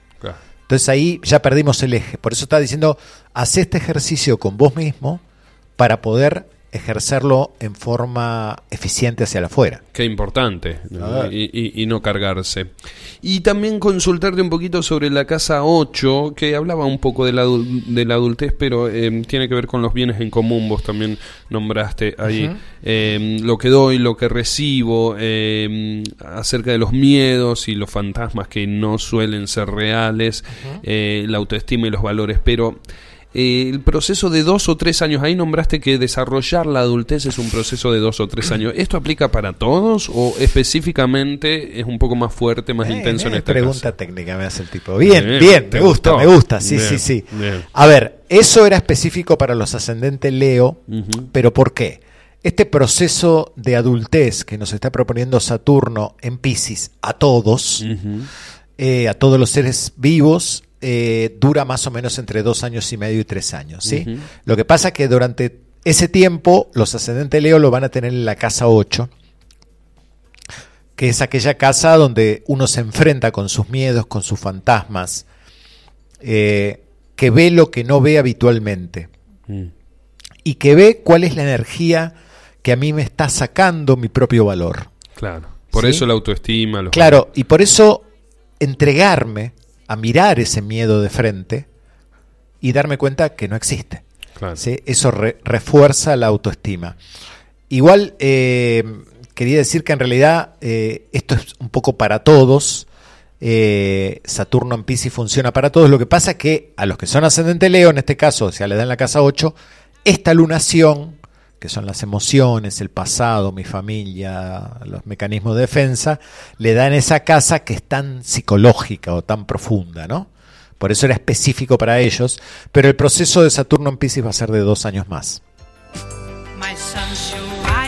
Entonces ahí ya perdimos el eje. Por eso está diciendo, haz este ejercicio con vos mismo para poder ejercerlo en forma eficiente hacia afuera. Qué importante, ¿no? Y, y- y no cargarse. Y también consultarte un poquito sobre la casa 8, que hablaba un poco de la, de la adultez, pero eh, tiene que ver con los bienes en común, vos también nombraste ahí eh, lo que doy, lo que recibo, eh, acerca de los miedos y los fantasmas que no suelen ser reales, eh, la autoestima y los valores, pero... eh, el proceso de dos o tres años, ahí nombraste que desarrollar la adultez es un proceso de dos o tres años. ¿Esto aplica para todos o específicamente es un poco más fuerte, más Eh, intenso en eh, esta pregunta casa? técnica me hace el tipo. Bien, Bien, bien, ¿te me gusta, gustó? me gusta. Sí, Bien, sí, sí. bien. A ver, eso era específico para los ascendentes Leo, pero ¿por qué? Este proceso de adultez que nos está proponiendo Saturno en Pisces a todos, a todos los seres vivos, eh, dura más o menos entre dos años y medio y tres años. ¿sí? Lo que pasa es que durante ese tiempo los ascendentes Leo lo van a tener en la casa 8, que es aquella casa donde uno se enfrenta con sus miedos, con sus fantasmas, eh, que ve lo que no ve habitualmente Mm. y que ve cuál es la energía que a mí me está sacando mi propio valor. Claro. Por ¿Sí? eso la autoestima. los- Claro, y por eso entregarme a mirar ese miedo de frente y darme cuenta que no existe. Claro. ¿sí? Eso re- refuerza la autoestima. Igual eh, quería decir que en realidad eh, esto es un poco para todos. Eh, Saturno en Pisces funciona para todos. Lo que pasa es que a los que son ascendente Leo, en este caso, o sea, le dan la casa 8, esta lunación, que son las emociones, el pasado, mi familia, los mecanismos de defensa, le dan esa casa que es tan psicológica o tan profunda, ¿no? Por eso era específico para ellos, pero el proceso de Saturno en Pisces va a ser de dos años más.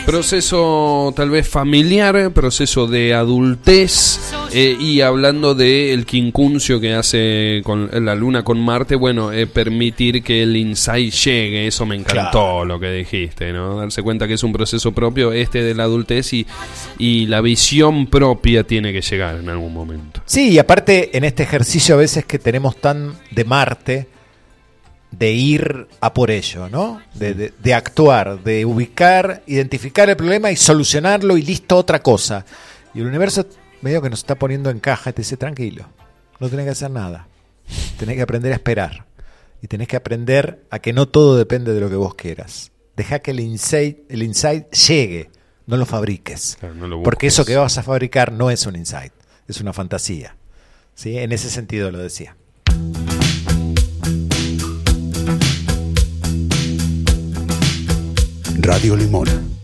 Proceso tal vez familiar, proceso de adultez eh, y hablando del quincuncio que hace con la luna con Marte, bueno, eh, permitir que el insight llegue, eso me encantó Claro. lo que dijiste, ¿no? Darse cuenta que es un proceso propio este de la adultez y, y la visión propia tiene que llegar en algún momento. Sí, y aparte en este ejercicio a veces que tenemos tan de Marte, de ir a por ello, ¿no? De, de- de actuar, de ubicar, identificar el problema y solucionarlo y listo otra cosa. Y el universo medio que nos está poniendo en caja y te dice, tranquilo, no tenés que hacer nada. Tenés que aprender a esperar. Y tenés que aprender a que no todo depende de lo que vos quieras. Deja que el insight, el insight llegue, no lo fabriques. Claro, no lo Porque eso que vas a fabricar no es un insight, es una fantasía. ¿Sí? En ese sentido lo decía. Radio Limón.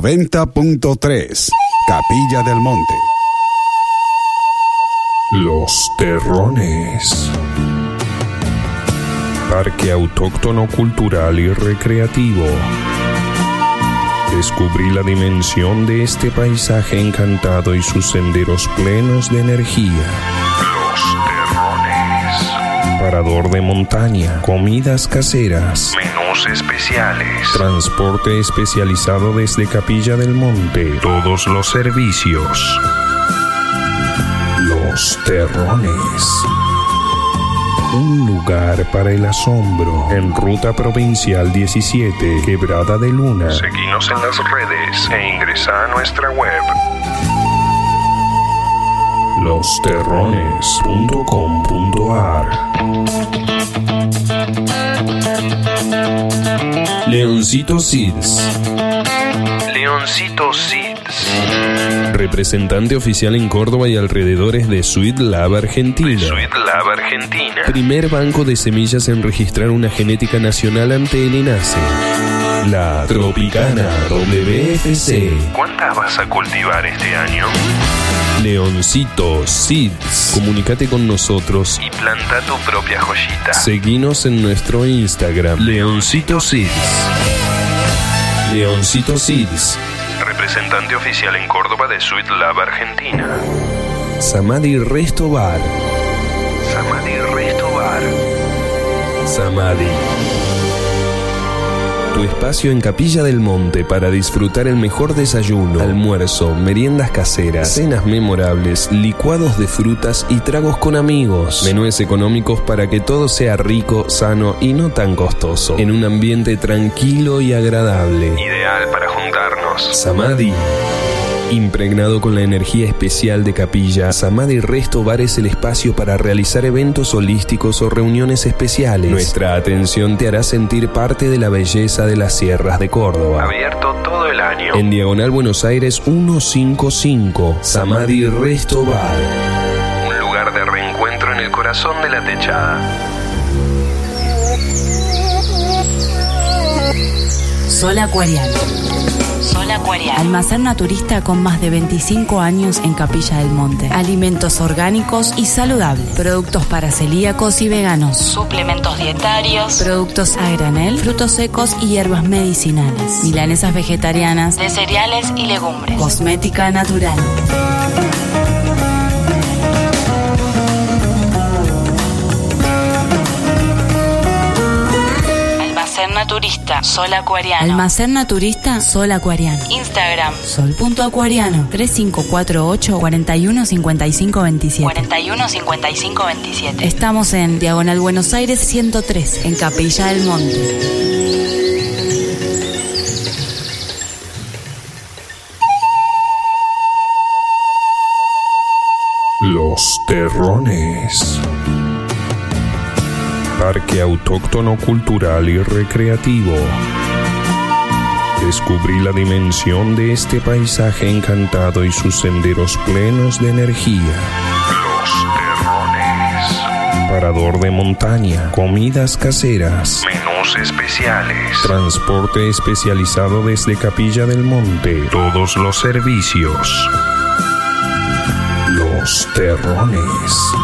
90.3 Capilla del Monte. Los terrones. Parque autóctono cultural y recreativo. Descubrí la dimensión de este paisaje encantado y sus senderos plenos de energía. Los terrones. Parador de montaña, comidas caseras especiales, transporte especializado desde Capilla del Monte, todos los servicios. Los Terrones. Un lugar para el asombro. En Ruta Provincial 17, Quebrada de Luna. Seguinos en las redes e ingresa a nuestra web. losterrones.com.ar Leoncito Seeds. Leoncito Seeds. Representante oficial en Córdoba y alrededores de Sweet Lab Argentina. Sweet Lab Argentina. Primer banco de semillas en registrar una genética nacional ante el INASE. La Tropicana WFC. ¿Cuántas vas a cultivar este año? Leoncito Seeds. Comunicate con nosotros Y planta tu propia joyita. Seguinos en nuestro Instagram, Leoncito Seeds. Leoncito Seeds. Representante oficial en Córdoba de Sweet Lab Argentina. Samadhi Resto Bar. Samadhi Resto Bar. Samadhi. Tu espacio en Capilla del Monte para disfrutar el mejor desayuno, almuerzo, meriendas caseras, cenas memorables, licuados de frutas y tragos con amigos. Menúes económicos para que todo sea rico, sano y no tan costoso. En un ambiente tranquilo y agradable. Ideal para juntarnos. Samadhi. Impregnado con la energía especial de Capilla, Samadhi Resto Bar es el espacio para realizar eventos holísticos o reuniones especiales. Nuestra atención te hará sentir parte de la belleza de las sierras de Córdoba. Abierto todo el año. En Diagonal Buenos Aires 155, Samadhi Resto Bar. Un lugar de reencuentro en el corazón de la techada. Sol Acuariano. Almacén naturista con más de 25 años en Capilla del Monte. Alimentos orgánicos y saludables. Productos para celíacos y veganos. Suplementos dietarios. Productos a granel, frutos secos y hierbas medicinales. Milanesas vegetarianas. De cereales y legumbres. Cosmética natural. Almacén naturista. Sol Acuariano. Almacén naturista Sol Acuariano. Instagram. Sol.acuariano 3548 415527 41 55 27. Estamos en Diagonal Buenos Aires 103, en Capilla del Monte. Los Terrones. Parque Autóctono Cultural y Recreativo. Descubrí la dimensión de este paisaje encantado y sus senderos plenos de energía. Los Terrones. Parador de montaña, comidas caseras, Menús especiales. transporte especializado desde Capilla del Monte, todos los servicios. Los Terrones.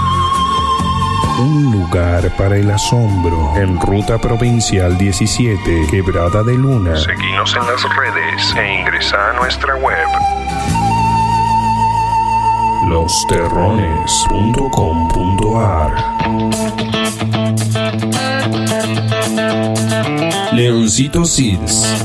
Un lugar para el asombro. En Ruta Provincial 17, Quebrada de Luna. Seguinos en las redes e ingresa a nuestra web. Losterrones.com.ar Leoncito Seeds.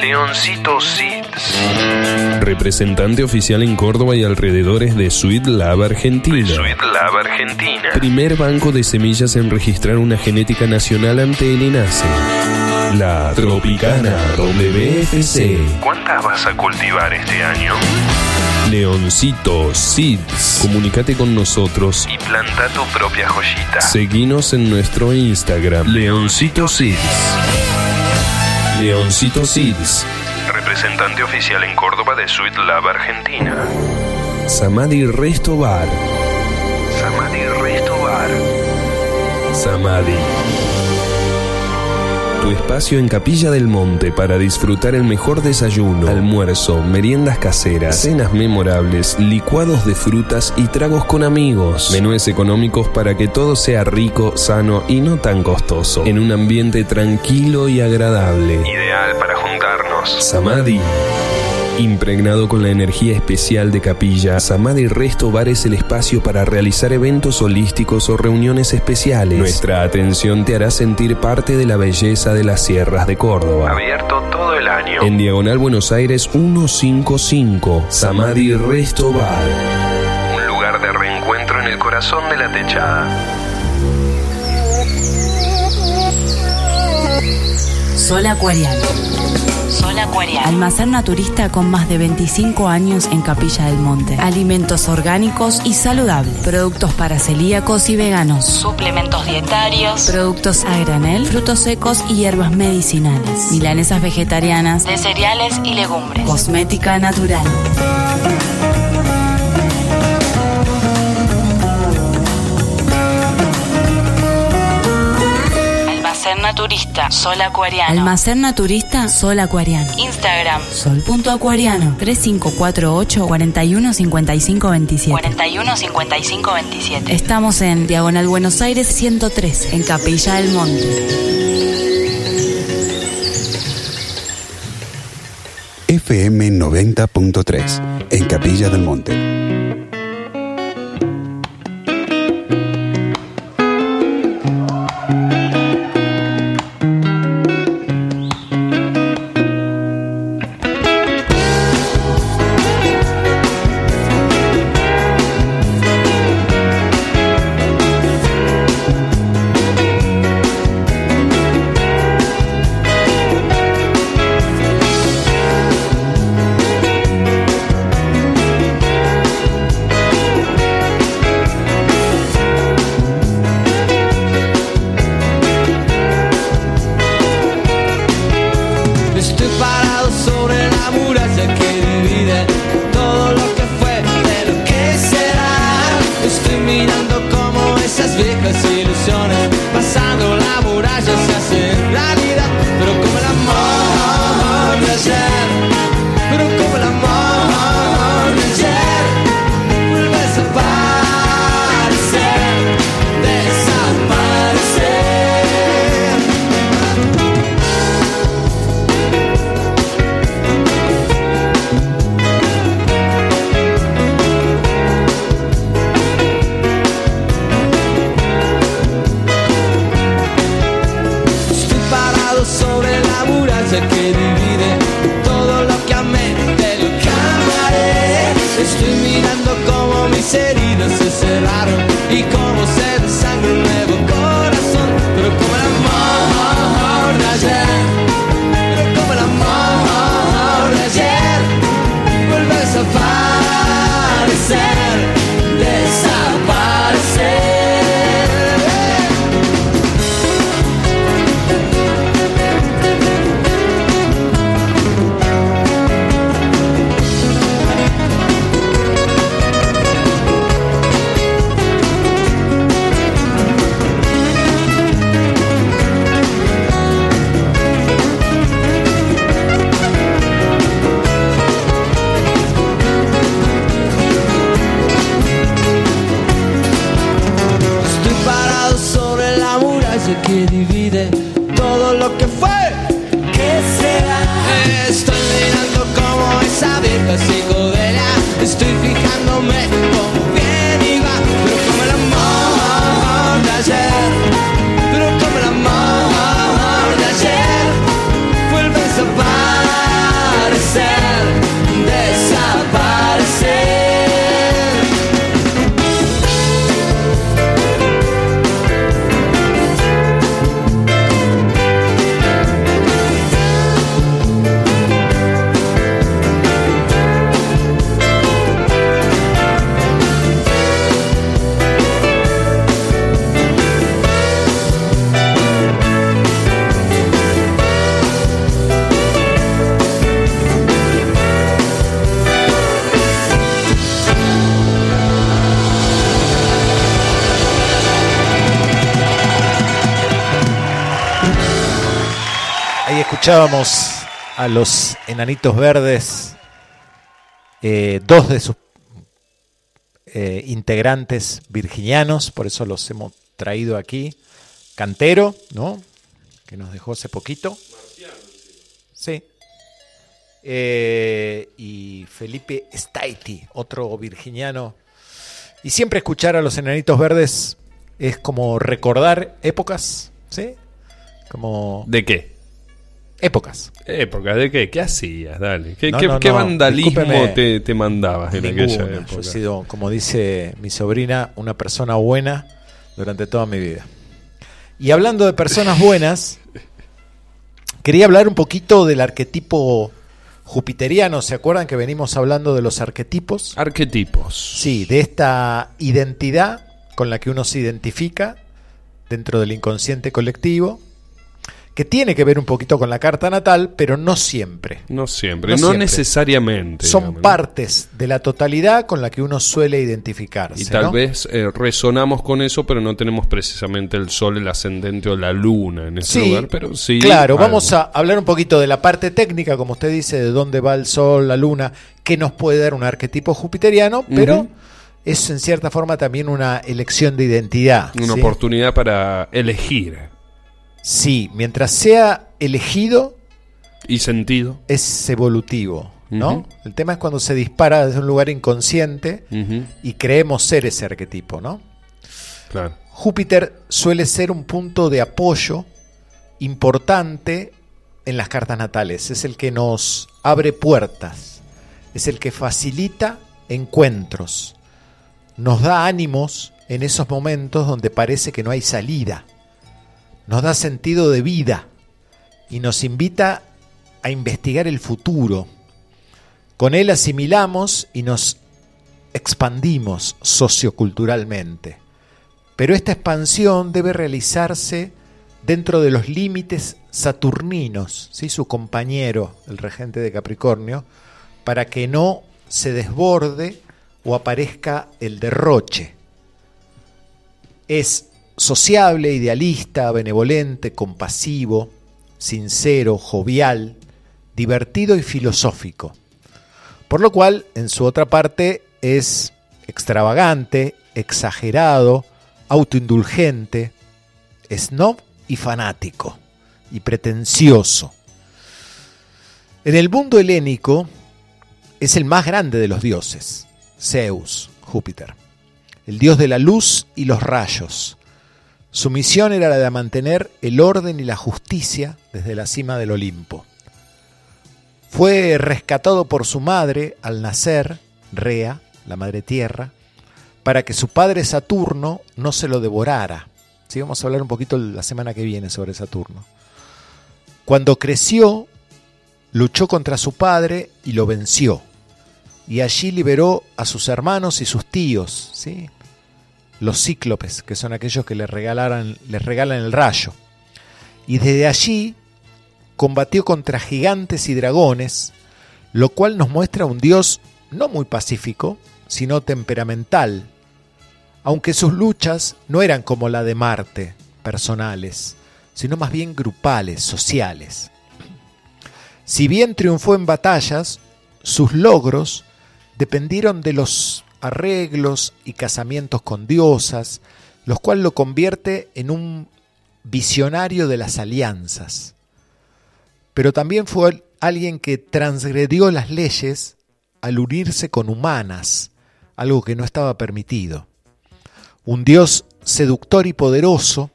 Leoncito Seeds. Representante oficial en Córdoba y alrededores de Sweet Lab Argentina. Sweet Lab Argentina. Primer banco de semillas en registrar una genética nacional ante el INASE. La Tropicana WFC. ¿Cuántas vas a cultivar este año? Leoncito Seeds. Comunicate con nosotros. Y planta tu propia joyita. Seguinos en nuestro Instagram. Leoncito Seeds. Leoncito Seeds. Representante oficial en Córdoba de Sweet Lab Argentina. Samadhi Resto Bar. Samadhi Resto Bar. Samadhi. Tu espacio en Capilla del Monte para disfrutar el mejor desayuno, almuerzo, meriendas caseras, cenas memorables, licuados de frutas y tragos con amigos. Menúes económicos para que todo sea rico, sano y no tan costoso. En un ambiente tranquilo y agradable. Ideal para juntarnos. Samadhi. Impregnado con la energía especial de Capilla, Samadhi Resto Bar es el espacio para realizar eventos holísticos o reuniones especiales. Nuestra atención te hará sentir parte de la belleza de las sierras de Córdoba. Abierto todo el año. En Diagonal Buenos Aires 155, Samadhi Resto Bar. Un lugar de reencuentro en el corazón de la techada. Sol Acuariano. Almacén naturista con más de 25 años en Capilla del Monte. Alimentos orgánicos y saludables. Productos para celíacos y veganos. Suplementos dietarios. Productos a granel, frutos secos y hierbas medicinales. Milanesas vegetarianas. De cereales y legumbres. Cosmética natural. Naturista, Sol Acuariano. Almacén Naturista Sol Acuariano. Instagram, Sol.acuariano 3548 41 55 27. 41 55 27. Estamos en Diagonal Buenos Aires 103, en Capilla del Monte. FM 90.3 en Capilla del Monte. Escuchábamos a los enanitos verdes, eh, dos de sus eh, integrantes virginianos, por eso los hemos traído aquí. Cantero, ¿no? Que nos dejó hace poquito. Sí. Eh, y Felipe Staiti, otro virginiano. Y siempre escuchar a los enanitos verdes es como recordar épocas, ¿sí? Como ¿De qué? Épocas. ¿Épocas de qué? ¿Qué hacías? Dale. ¿Qué, No, qué- no, qué no, vandalismo te, te mandabas en aquella época? Yo he sido, como dice mi sobrina, una persona buena durante toda mi vida. Y hablando de personas (laughs) buenas, quería hablar un poquito del arquetipo jupiteriano. ¿Se acuerdan que venimos hablando de los arquetipos? Arquetipos. Sí, de esta identidad con la que uno se identifica dentro del inconsciente colectivo, que tiene que ver un poquito con la carta natal, pero no siempre. No siempre, No no, siempre. necesariamente. Son digamos, ¿no? partes de la totalidad con la que uno suele identificarse. Y tal ¿no? vez eh, resonamos con eso, pero no tenemos precisamente el sol, el ascendente o la luna en ese Sí, lugar. Pero sí. Claro, algo. vamos a hablar un poquito de la parte técnica, como usted dice, de dónde va el Sol, la Luna, que nos puede dar un arquetipo jupiteriano, pero es en cierta forma también una elección de identidad. Una ¿sí? oportunidad para elegir Sí, mientras sea elegido, y sentido. es evolutivo, ¿no? El tema es cuando se dispara desde un lugar inconsciente y creemos ser ese arquetipo, ¿no? Claro. Júpiter suele ser un punto de apoyo importante en las cartas natales. Es el que nos abre puertas, es el que facilita encuentros, nos da ánimos en esos momentos donde parece que no hay salida, nos da sentido de vida y nos invita a investigar el futuro. Con él asimilamos y nos expandimos socioculturalmente. Pero esta expansión debe realizarse dentro de los límites saturninos, ¿sí? su compañero, el regente de Capricornio, para que no se desborde o aparezca el derroche. Es sociable, idealista, benevolente, compasivo, sincero, jovial, divertido y filosófico. Por lo cual, en su otra parte, es extravagante, exagerado, autoindulgente, snob y fanático, y pretencioso. En el mundo helénico es el más grande de los dioses, Zeus, Júpiter, el dios de la luz y los rayos. Su misión era la de mantener el orden y la justicia desde la cima del Olimpo. Fue rescatado por su madre al nacer, Rea, la madre tierra, para que su padre Saturno no se lo devorara. Sí, vamos a hablar un poquito la semana que viene sobre Saturno. Cuando creció, luchó contra su padre y lo venció. Y allí liberó a sus hermanos y sus tíos, ¿sí? Los cíclopes, que son aquellos que les, regalaran, les regalan el rayo. Y desde allí combatió contra gigantes y dragones, lo cual nos muestra un dios no muy pacífico, sino temperamental, aunque sus luchas no eran como la de Marte, personales, sino más bien grupales, sociales. Si bien triunfó en batallas, sus logros dependieron de los arreglos y casamientos con diosas, los cuales lo convierte en un visionario de las alianzas. Pero también fue alguien que transgredió las leyes al unirse con humanas, algo que no estaba permitido. Un dios seductor y poderoso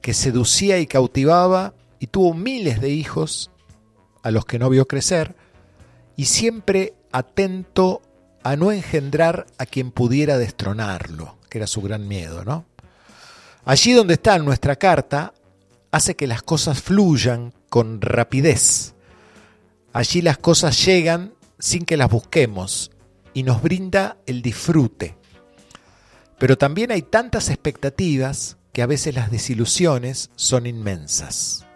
que seducía y cautivaba y tuvo miles de hijos a los que no vio crecer y siempre atento a no engendrar a quien pudiera destronarlo, que era su gran miedo, ¿no? Allí donde está nuestra carta, hace que las cosas fluyan con rapidez. Allí las cosas llegan sin que las busquemos y nos brinda el disfrute. Pero también hay tantas expectativas que a veces las desilusiones son inmensas.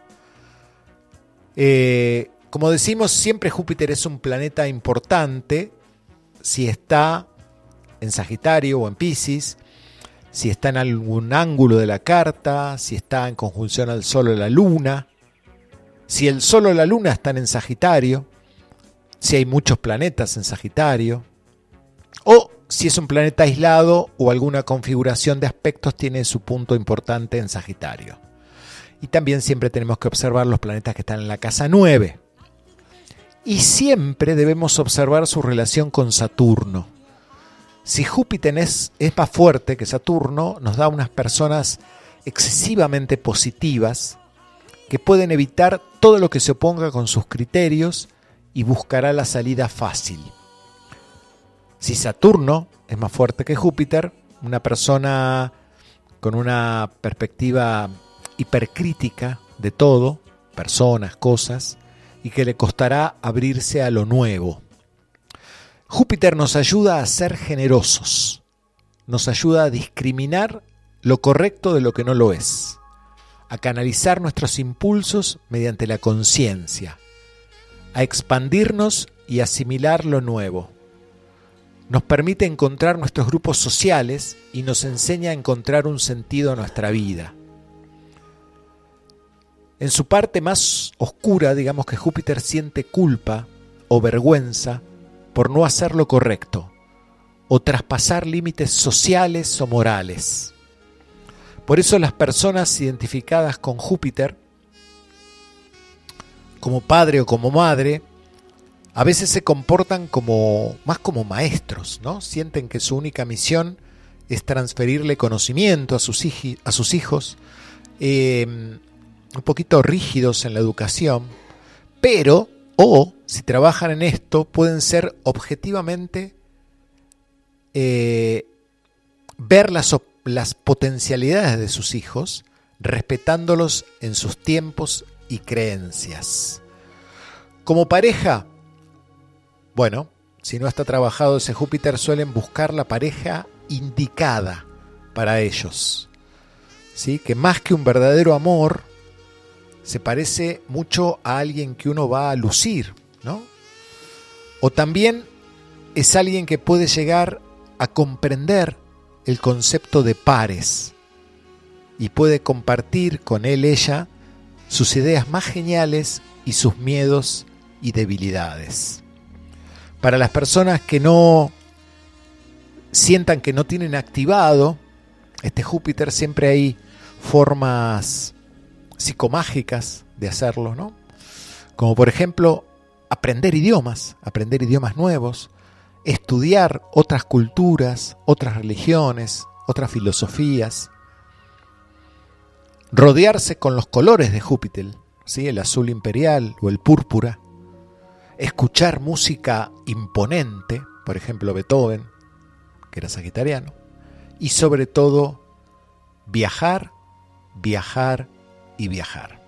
Eh, como decimos, siempre Júpiter es un planeta importante si está en Sagitario o en Pisces, si está en algún ángulo de la carta, si está en conjunción al Sol o la Luna, si el Sol o la Luna están en Sagitario, si hay muchos planetas en Sagitario, o si es un planeta aislado o alguna configuración de aspectos tiene su punto importante en Sagitario. Y también siempre tenemos que observar los planetas que están en la casa 9. Y siempre debemos observar su relación con Saturno. Si Júpiter es, es más fuerte que Saturno, nos da unas personas excesivamente positivas que pueden evitar todo lo que se oponga con sus criterios y buscará la salida fácil. Si Saturno es más fuerte que Júpiter, una persona con una perspectiva hipercrítica de todo, personas, cosas, y que le costará abrirse a lo nuevo. Júpiter nos ayuda a ser generosos, nos ayuda a discriminar lo correcto de lo que no lo es, a canalizar nuestros impulsos mediante la conciencia, a expandirnos y asimilar lo nuevo. Nos permite encontrar nuestros grupos sociales y nos enseña a encontrar un sentido a nuestra vida. En su parte más oscura, digamos que Júpiter siente culpa o vergüenza por no hacer lo correcto o traspasar límites sociales o morales. Por eso las personas identificadas con Júpiter, como padre o como madre, a veces se comportan como más como maestros, ¿no? Sienten que su única misión es transferirle conocimiento a sus, hijos, eh, un poquito rígidos en la educación, pero, o si trabajan en esto, pueden ser objetivamente eh, ver las, las potencialidades de sus hijos, respetándolos en sus tiempos y creencias. Como pareja, bueno, si no está trabajado ese Júpiter, suelen buscar la pareja indicada para ellos. ¿Sí? Que más que un verdadero amor, se parece mucho a alguien que uno va a lucir, ¿no? O también es alguien que puede llegar a comprender el concepto de pares y puede compartir con él, ella, sus ideas más geniales y sus miedos y debilidades. Para las personas que no sientan que no tienen activado este Júpiter, siempre hay formas psicomágicas de hacerlo, ¿no? Como por ejemplo aprender idiomas, aprender idiomas nuevos, estudiar otras culturas, otras religiones, otras filosofías, rodearse con los colores de Júpiter, ¿sí? el azul imperial o el púrpura, escuchar música imponente, por ejemplo Beethoven, que era sagitariano, y sobre todo viajar, viajar y viajar.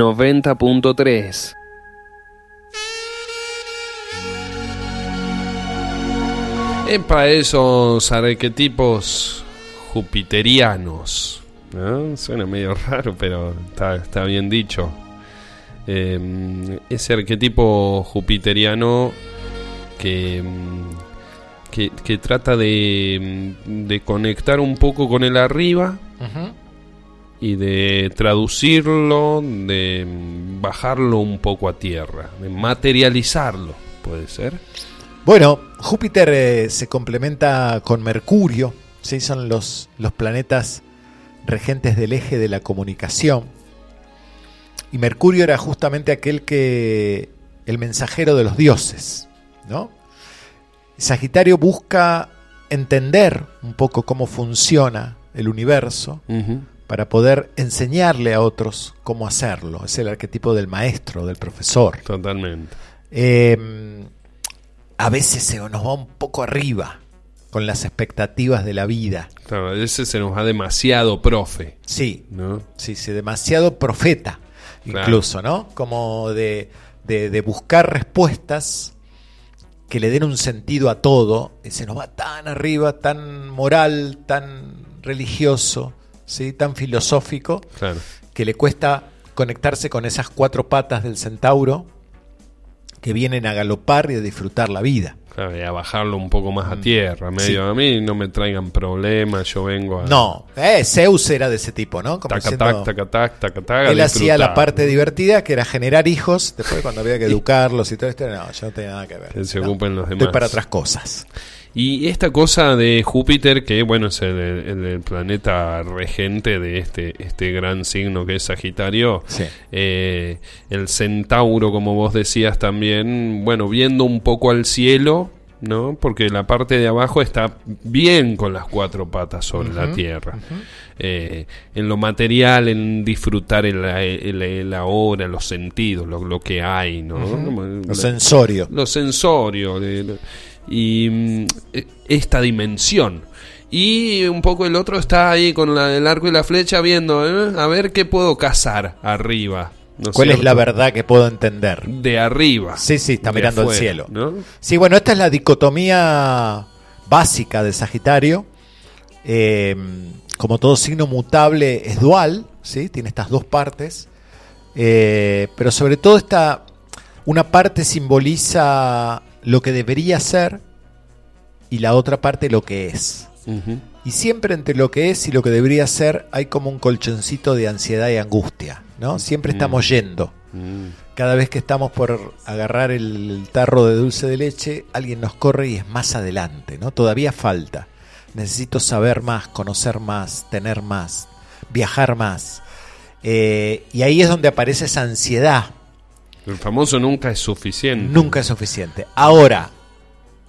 Noventa punto tres. Epa, esos arquetipos jupiterianos. ¿no? Suena medio raro, pero está, está bien dicho. Eh, ese arquetipo jupiteriano que, mm, que, que trata de, mm, de conectar un poco con el arriba. Y de traducirlo, de bajarlo un poco a tierra, de materializarlo, puede ser. Bueno, Júpiter eh, se complementa con Mercurio, ¿sí? son los, los planetas regentes del eje de la comunicación. Y Mercurio era justamente aquel que, el mensajero de los dioses, ¿no? Sagitario busca entender un poco cómo funciona el universo. Para poder enseñarle a otros cómo hacerlo. Es el arquetipo del maestro, del profesor. Totalmente. Eh, a veces se nos va un poco arriba con las expectativas de la vida. Claro, ese se nos va demasiado profe. Sí, ¿no? sí, sí, demasiado profeta, Claro. incluso, ¿no? Como de, de- de buscar respuestas que le den un sentido a todo, y se nos va tan arriba, tan moral, tan religioso, ¿sí? tan filosófico, Claro. que le cuesta conectarse con esas cuatro patas del centauro que vienen a galopar y a disfrutar la vida. Claro, y a bajarlo un poco más a Mm. tierra, medio a mí, no me traigan problemas, yo vengo a... No, eh, Zeus era de ese tipo, ¿no? Como Taca, diciendo- él hacía la parte divertida, que era generar hijos, después cuando había que educarlos y todo esto, no, yo no tenía nada que ver. Que se No, ocupen los estoy para otras cosas. Y esta cosa de Júpiter, que bueno, es el, el- el planeta regente de este, este gran signo que es Sagitario, Sí. eh, el centauro, como vos decías también, bueno, viendo un poco al cielo, ¿no? Porque la parte de abajo está bien con las cuatro patas sobre la tierra. Eh, en lo material, en disfrutar el, el, el ahora, los sentidos, lo, lo que hay, ¿no? Ujú. Como Lo sensorio. Lo sensorio. de- y mm, e- esta dimensión. Y un poco el otro está ahí con la- el arco y la flecha viendo, ¿eh? a ver qué puedo cazar arriba. ¿no ¿Cuál es la verdad que puedo entender? De arriba. Sí, sí, está mirando al cielo. ¿no? Sí, bueno, esta es la dicotomía básica de Sagitario. Eh, como todo signo mutable es dual, ¿sí? tiene estas dos partes. Eh, pero sobre todo esta, una parte simboliza lo que debería ser y la otra parte lo que es. Y siempre entre lo que es y lo que debería ser hay como un colchoncito de ansiedad y angustia, ¿no? Siempre estamos yendo. Mm. Cada vez que estamos por agarrar el tarro de dulce de leche, alguien nos corre y es más adelante, ¿no? Todavía falta. Necesito saber más, conocer más, tener más, viajar más. Eh, y ahí es donde aparece esa ansiedad. El famoso nunca es suficiente. Nunca es suficiente. Ahora,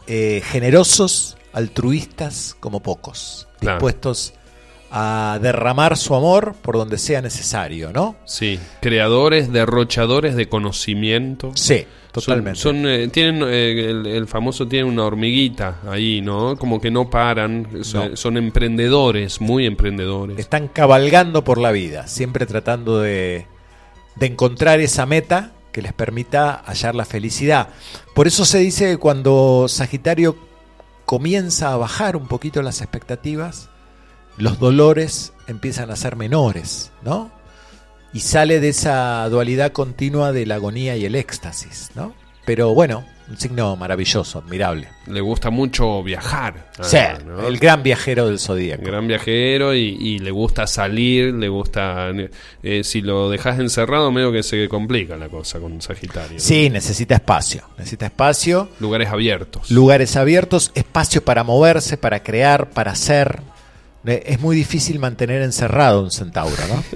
eh, generosos, altruistas como pocos, Claro. dispuestos a derramar su amor por donde sea necesario, ¿no? Sí, creadores, derrochadores de conocimiento. Sí, totalmente. Son, son, eh, tienen eh, el, el famoso tiene una hormiguita ahí, ¿no? Como que no paran. Son, No. son emprendedores, muy emprendedores. Están cabalgando por la vida, siempre tratando de, de encontrar esa meta que les permita hallar la felicidad. Por eso se dice que cuando Sagitario comienza a bajar un poquito las expectativas, los dolores empiezan a ser menores, ¿no? Y sale de esa dualidad continua de la agonía y el éxtasis, ¿no? Pero bueno, un signo maravilloso, admirable. Le gusta mucho viajar. Sí, ah, ¿no? el gran viajero del zodíaco. gran viajero y, y le gusta salir, le gusta... eh, si lo dejas encerrado, medio que se complica la cosa con Sagitario. ¿no? Sí, necesita espacio, necesita espacio. Lugares abiertos. lugares abiertos, espacio para moverse, para crear, para hacer. Eh, Es muy difícil mantener encerrado un centauro, ¿no? (laughs)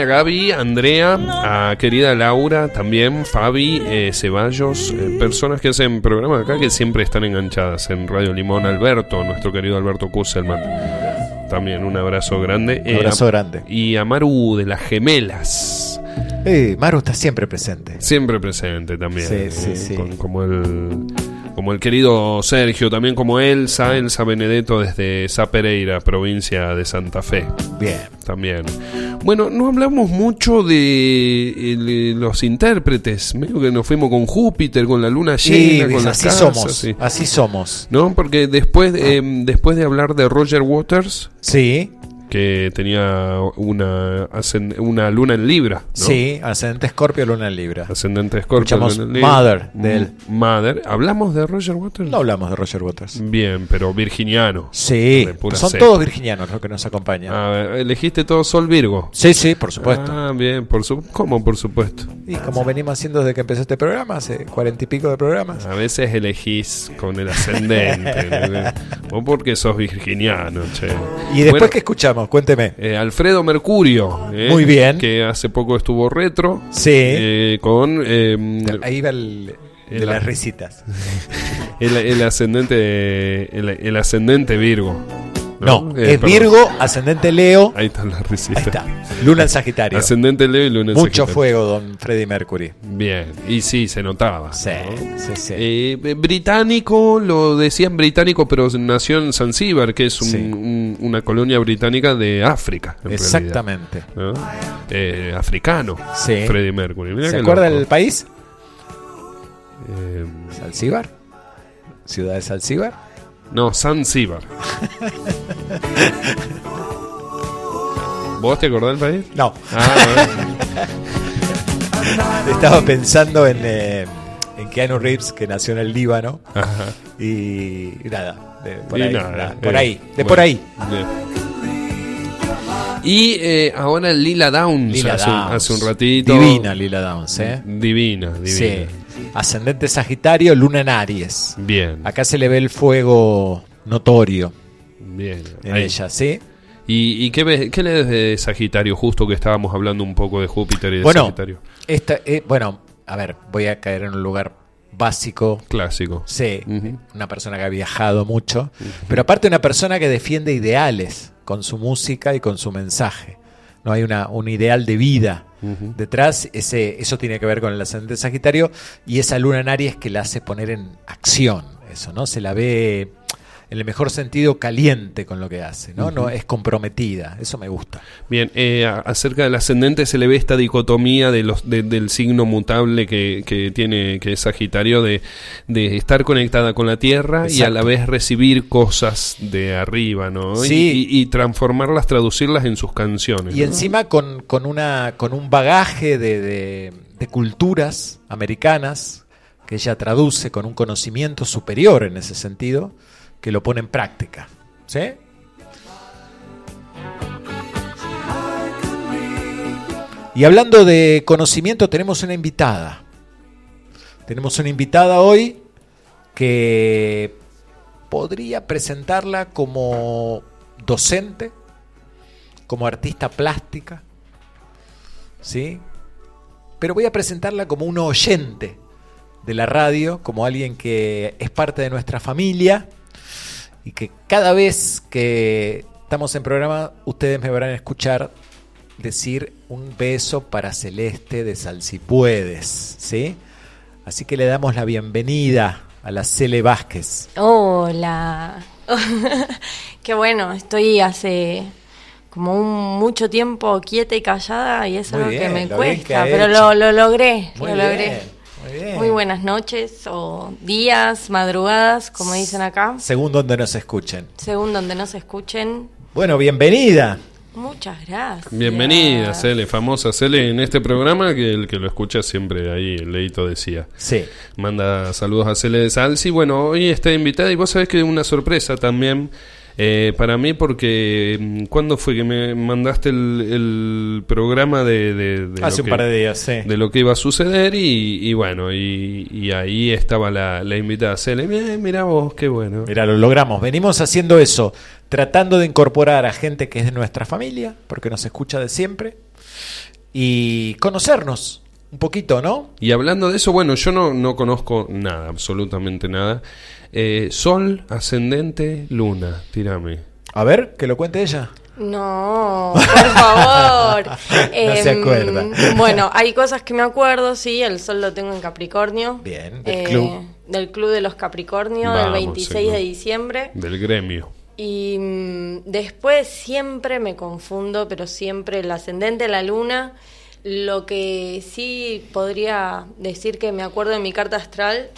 A Gaby, a Andrea, a querida Laura, también Fabi, eh, Ceballos, eh, personas que hacen programas acá que siempre están enganchadas en Radio Limón. Alberto, nuestro querido Alberto Kusselman. También un abrazo grande. Un abrazo a- grande. Y a Maru de las Gemelas. Eh, Maru está siempre presente. Siempre presente también. Sí, sí, eh, sí. con- como el como el querido Sergio, también como Elsa, Elsa Benedetto desde Sa Pereira, provincia de Santa Fe. Bien. También. Bueno, no hablamos mucho de el- los intérpretes. Medio que nos fuimos con Júpiter, con la luna llena, con las así casas, somos. sí. Así somos. ¿No? Porque después, de- em, después de hablar de Roger Waters, Sí, que tenía una, ascend- una luna en Libra. ¿no? sí, ascendente Escorpio, Luna en Libra. Ascendente Scorpio. Escuchamos luna en Libra. Mother de él. Mother. ¿Hablamos de Roger Waters? No hablamos de Roger Waters. Bien, pero virginiano. Sí, son cepa. todos virginianos los que nos acompañan. A ver, ¿elegiste todo Sol Virgo? Sí, sí, por supuesto. Ah, bien, por su ¿cómo por supuesto? Y como venimos haciendo desde que empezó este programa, hace cuarenta y pico de programas. A veces elegís con el ascendente. (laughs) o porque sos virginiano, che. ¿Y después Bueno, qué escuchamos? Cuénteme. eh, Alfredo Mercurio. ¿eh? Muy bien. Que hace poco estuvo retro. Sí. eh, con eh, Ahí va el de el- las risitas. (laughs) el, el ascendente el, el ascendente Virgo. No, Eh, es. Virgo, ascendente Leo. Ahí está la risita. Ahí está. Luna en (laughs) Sagitario. Ascendente Leo y Luna en Mucho Sagitario. fuego, don Freddie Mercury. Bien, y sí, se notaba. Sí, ¿no? sí, sí. Eh, eh, británico, lo decían británico, pero nació en Zanzíbar, que es un- Sí. un- una colonia británica de África. en Exactamente. Eh, africano, Sí. Freddie Mercury. Mirá ¿Se acuerda del país? Eh. ¿Ciudad de Salzíbar? No, Zanzíbar. ¿Vos te acordás del país? No. Ah. (laughs) Estaba pensando en, eh, en Keanu Reeves, que nació en el Líbano. Ajá. Y, y nada, de- por, Y ahí, nada, nada, eh, por ahí, de bueno, por ahí. Y eh, ahora Lila Downs, Lila hace, un- Downs. hace un ratito. Divina Lila Downs, ¿eh? Divina, divina. Sí. Ascendente Sagitario, Luna en Aries. Bien, Acá se le ve el fuego notorio bien. en Ahí. ella, ¿sí? ¿Y, y qué, ves, qué lees de Sagitario? Justo que estábamos hablando un poco de Júpiter y de Bueno, Sagitario. esta, eh, bueno, a ver, voy a caer en un lugar básico. Clásico. Sí, una persona que ha viajado mucho, pero aparte una persona que defiende ideales con su música y con su mensaje. No hay una, un ideal de vida detrás. Ese, eso tiene que ver con el ascendente Sagitario y esa luna en Aries que la hace poner en acción. Eso, ¿no? Se la ve en el mejor sentido caliente con lo que hace, ¿no? no es comprometida. Eso me gusta. Bien, eh, acerca del ascendente se le ve esta dicotomía de los, de- del signo mutable que, que tiene, que es Sagitario, de, de estar conectada con la Tierra y a la vez recibir cosas de arriba, ¿no? Y- Sí. Y, y transformarlas, traducirlas en sus canciones. Y ¿no? encima con, con, una, con un bagaje de, de- de culturas americanas que ella traduce con un conocimiento superior en ese sentido, que lo pone en práctica. ¿Sí? Y hablando de conocimiento, tenemos una invitada. Tenemos una invitada hoy que podría presentarla como docente, como artista plástica, ¿sí? Pero voy a presentarla como un oyente de la radio, como alguien que es parte de nuestra familia y que cada vez que estamos en programa ustedes me verán escuchar decir un beso para Celeste de Salsipuedes, ¿sí? Así que le damos la bienvenida a la Cele Vázquez. Hola. (laughs) Qué bueno, estoy hace como un mucho tiempo quieta y callada y es Muy algo bien, que me lo que cuesta, pero lo, lo logré, Muy lo bien, logré. Muy bien. Muy buenas noches o días, madrugadas, como dicen acá, Según donde nos escuchen. según donde nos escuchen. Bueno, bienvenida. Muchas gracias. Bienvenida, Cele, famosa Cele, en este programa que el que lo escucha siempre ahí, el leito decía. Sí. Manda saludos a Cele de Salsi. Bueno, hoy está invitada y vos sabés que una sorpresa también eh, para mí porque mm, ¿cuándo fue que me mandaste el, el programa de, de- de Hace lo un que- par de días, sí. de lo que iba a suceder y, y bueno, y, y ahí estaba la, la invitada Cele. Bien, mira vos, qué bueno. Mira, lo logramos. Venimos haciendo eso, tratando de incorporar a gente que es de nuestra familia, porque nos escucha de siempre, y conocernos un poquito, ¿no? Y hablando de eso, bueno, yo no, no conozco nada, absolutamente nada. Eh, Sol, ascendente, luna, tírame. A ver, que lo cuente ella. No, por favor. (laughs) No se Em, acuerda. Bueno, hay cosas que me acuerdo, sí, el sol lo tengo en Capricornio. Bien, del Eh, club. Del club de los Capricornio, Vamos, del 26 sí, de diciembre. Del gremio. Y mm, después siempre me confundo, pero siempre el ascendente, la luna. Lo que sí podría decir que me acuerdo en mi carta astral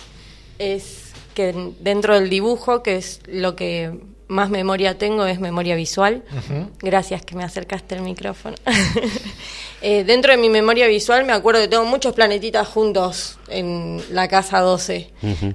es que dentro del dibujo, que es lo que más memoria tengo, es memoria visual. Gracias que me acercaste el micrófono. (laughs) Eh, dentro de mi memoria visual me acuerdo que tengo muchos planetitas juntos en la casa 12.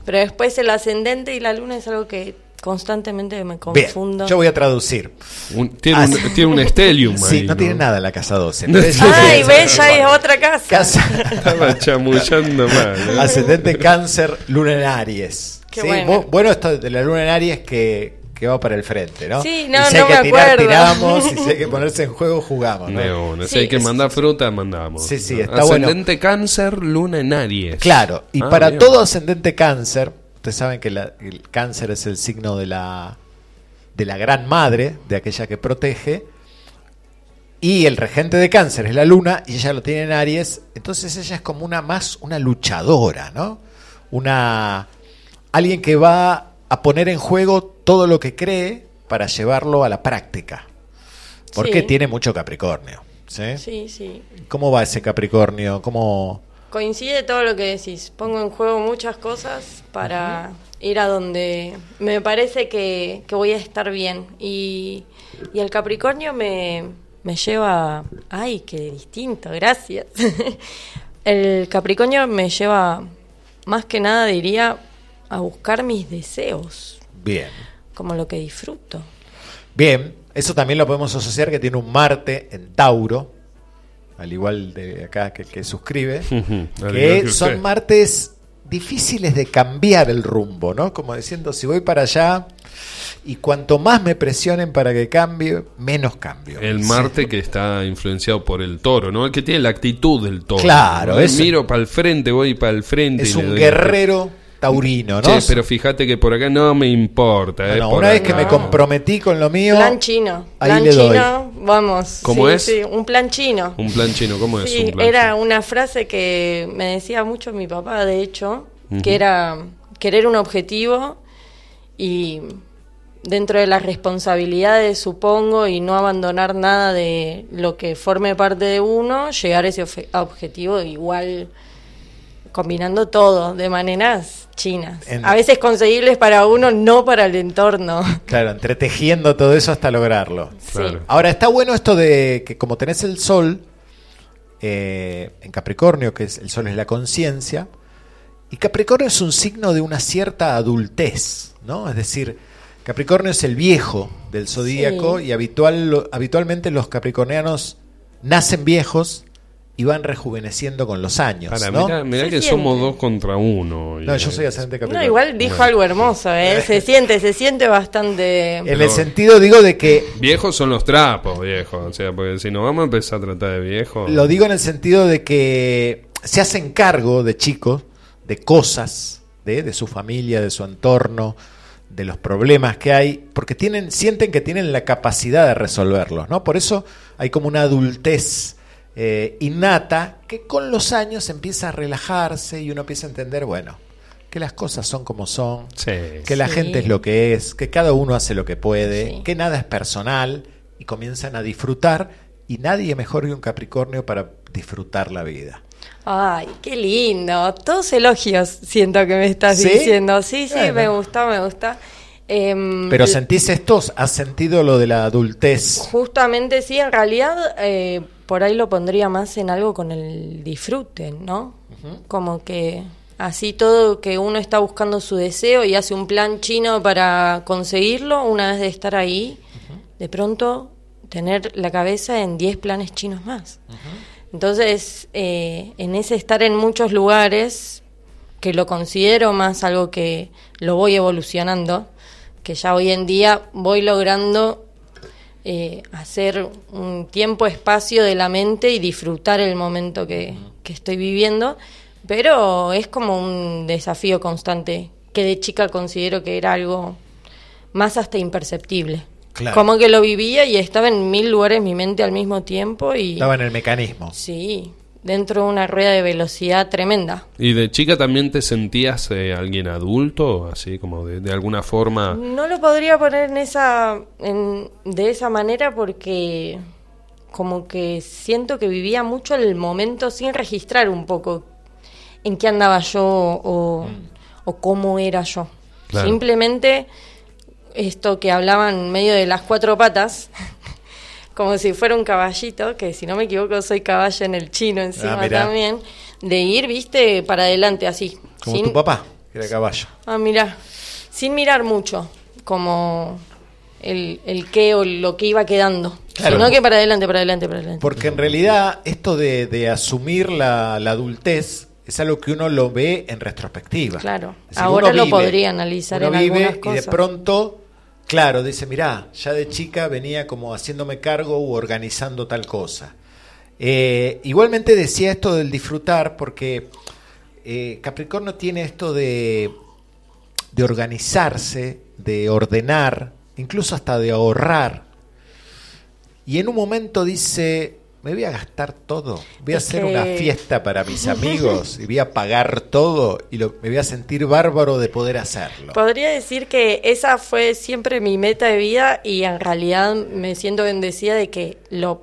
Pero después el ascendente y la luna es algo que constantemente me Bien, confundo. yo voy a traducir. Un- tiene, un, tiene un stellium Sí, ahí, no, tiene nada en la casa 12. No pero es- Ay, ves, ya es otra casa. Casa- Estaba chamullando mal. ¿eh? Ascendente cáncer, luna en Aries. Qué Sí, bueno. bu- bueno esto de la luna en Aries que, que va para el frente, ¿no? Sí, Y no, si no hay que me tirar, acuerdo. tiramos. Y si hay que (laughs) ponerse en juego, jugamos. ¿no? Una. Si Sí, hay que es- mandar fruta, mandamos. Sí, sí, ¿no? está bueno. Ascendente cáncer, luna en Aries. Claro, y Ah, para todo ascendente cáncer, ustedes saben que la- el cáncer es el signo de la, de la gran madre, de aquella que protege, y el regente de cáncer es la luna, y ella lo tiene en Aries, entonces ella es como una más una luchadora, ¿no? Una alguien que va a poner en juego todo lo que cree para llevarlo a la práctica. Porque Sí. tiene mucho Capricornio. ¿sí? Sí, sí. ¿Cómo va ese Capricornio? ¿Cómo, Coincide todo lo que decís. Pongo en juego muchas cosas para ir a donde me parece que, que voy a estar bien. Y, y el Capricornio me, me lleva... Ay, qué distinto, gracias. (laughs) el Capricornio me lleva, más que nada diría, a buscar mis deseos, Bien. como lo que disfruto. Bien, eso también lo podemos asociar que tiene un Marte en Tauro, al igual de acá que el que suscribe, que son martes difíciles de cambiar el rumbo, ¿no? Como diciendo, si voy para allá y cuanto más me presionen para que cambie, menos cambio. El. Marte que está influenciado por el toro, ¿no? El que tiene la actitud del toro. Claro, ¿no? es- Miro para el frente, voy para el frente. Es y un guerrero taurino, ¿no? Che, pero fíjate que por acá no me importa. No, eh, no, una vez acá. que me comprometí con lo mío, Plan chino. ahí plan le doy. chino, vamos. ¿Cómo Sí, es? sí, un plan chino. Un plan chino, ¿cómo es? Sí, un plan era una frase que me decía mucho mi papá, de hecho, que era querer un objetivo y dentro de las responsabilidades, supongo, y no abandonar nada de lo que forme parte de uno, llegar a ese objetivo igual combinando todo de maneras chinas. En- A veces conseguibles para uno, no para el entorno. (laughs) claro, entretejiendo todo eso hasta lograrlo. Claro. Ahora, está bueno esto de que como tenés el sol eh, en Capricornio, que es, el sol es la conciencia, y Capricornio es un signo de una cierta adultez, ¿no? Es decir, Capricornio es el viejo del zodíaco Sí. y habitual, lo- habitualmente los capricornianos nacen viejos y van rejuveneciendo con los años, Para, ¿no? mirá, que siente. somos dos contra uno. No, yo soy ascendente No, Capricornio. igual dijo Bueno. algo hermoso, ¿eh? (laughs) Se siente, se siente bastante... En el sentido, digo, de que Viejos son los trapos, viejo. O sea, porque si nos vamos a empezar a tratar de viejos. Lo digo en el sentido de que se hacen cargo de chicos, de cosas, de, de su familia, de su entorno, de los problemas que hay, porque tienen, sienten que tienen la capacidad de resolverlos, ¿no? Por eso hay como una adultez eh, innata que con los años empieza a relajarse y uno empieza a entender, bueno, que las cosas son como son, Sí. que la Sí. gente es lo que es, que cada uno hace lo que puede, que nada es personal y comienzan a disfrutar y nadie mejor que un Capricornio para disfrutar la vida. Ay, qué lindo. Todos elogios siento que me estás ¿Sí? diciendo. Sí, sí, Bueno. me gusta, me gusta. Em, Pero sentís estos, has sentido lo de la adultez. Justamente sí, en realidad eh, por ahí lo pondría más en algo con el disfrute, ¿no? Como que así todo que uno está buscando su deseo y hace un plan chino para conseguirlo, una vez de estar ahí, de pronto tener la cabeza en 10 planes chinos más. Entonces, eh, en ese estar en muchos lugares, que lo considero más algo que lo voy evolucionando, que ya hoy en día voy logrando eh, hacer un tiempo, espacio de la mente y disfrutar el momento que, que estoy viviendo, pero es como un desafío constante que de chica considero que era algo más hasta imperceptible. Claro. Como que lo vivía y estaba en mil lugares mi mente al mismo tiempo y Estaba en el mecanismo. sí, dentro de una rueda de velocidad tremenda. ¿Y de chica también te sentías eh, alguien adulto? Así como de, de alguna forma. No lo podría poner en esa, en- de esa manera porque como que siento que vivía mucho el momento sin registrar un poco en qué andaba yo o, o cómo era yo. Claro. Simplemente esto que hablaban medio de las cuatro patas, como si fuera un caballito, que si no me equivoco soy caballo en el chino encima Ah, también, de ir, viste, para adelante así. Como sin- tu papá, que era caballo. Ah, mira, sin mirar mucho, como el, el qué o lo que iba quedando, Claro. sino que para adelante, para adelante, para adelante. Porque en realidad esto de, de asumir la, la adultez es algo que uno lo ve en retrospectiva. Claro, decir, ahora lo vive, podría analizar uno en vive algunas y de cosas. pronto, claro, dice, mirá, ya de chica venía como haciéndome cargo u organizando tal cosa. Eh, igualmente decía esto del disfrutar porque eh, Capricornio tiene esto de, de organizarse, de ordenar, incluso hasta de ahorrar. Y en un momento dice, me voy a gastar todo, voy a Es hacer que- una fiesta para mis (laughs) amigos y voy a pagar todo y lo- me voy a sentir bárbaro de poder hacerlo. Podría decir que esa fue siempre mi meta de vida y en realidad me siento bendecida de que lo,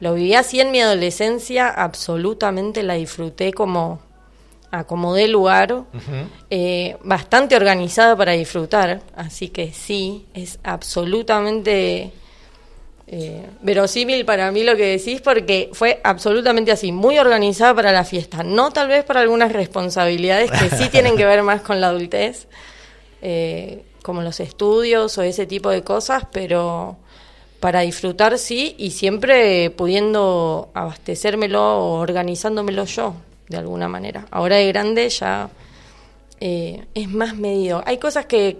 lo viví así en mi adolescencia, absolutamente la disfruté como acomodé lugar, eh, bastante organizada para disfrutar, así que sí, es absolutamente eh, verosímil para mí lo que decís porque fue absolutamente así, muy organizada para la fiesta, no tal vez para algunas responsabilidades que sí tienen que ver más con la adultez, eh, como los estudios o ese tipo de cosas, pero para disfrutar sí y siempre pudiendo abastecérmelo o organizándomelo yo de alguna manera. Ahora de grande ya eh, es más medido. Hay cosas que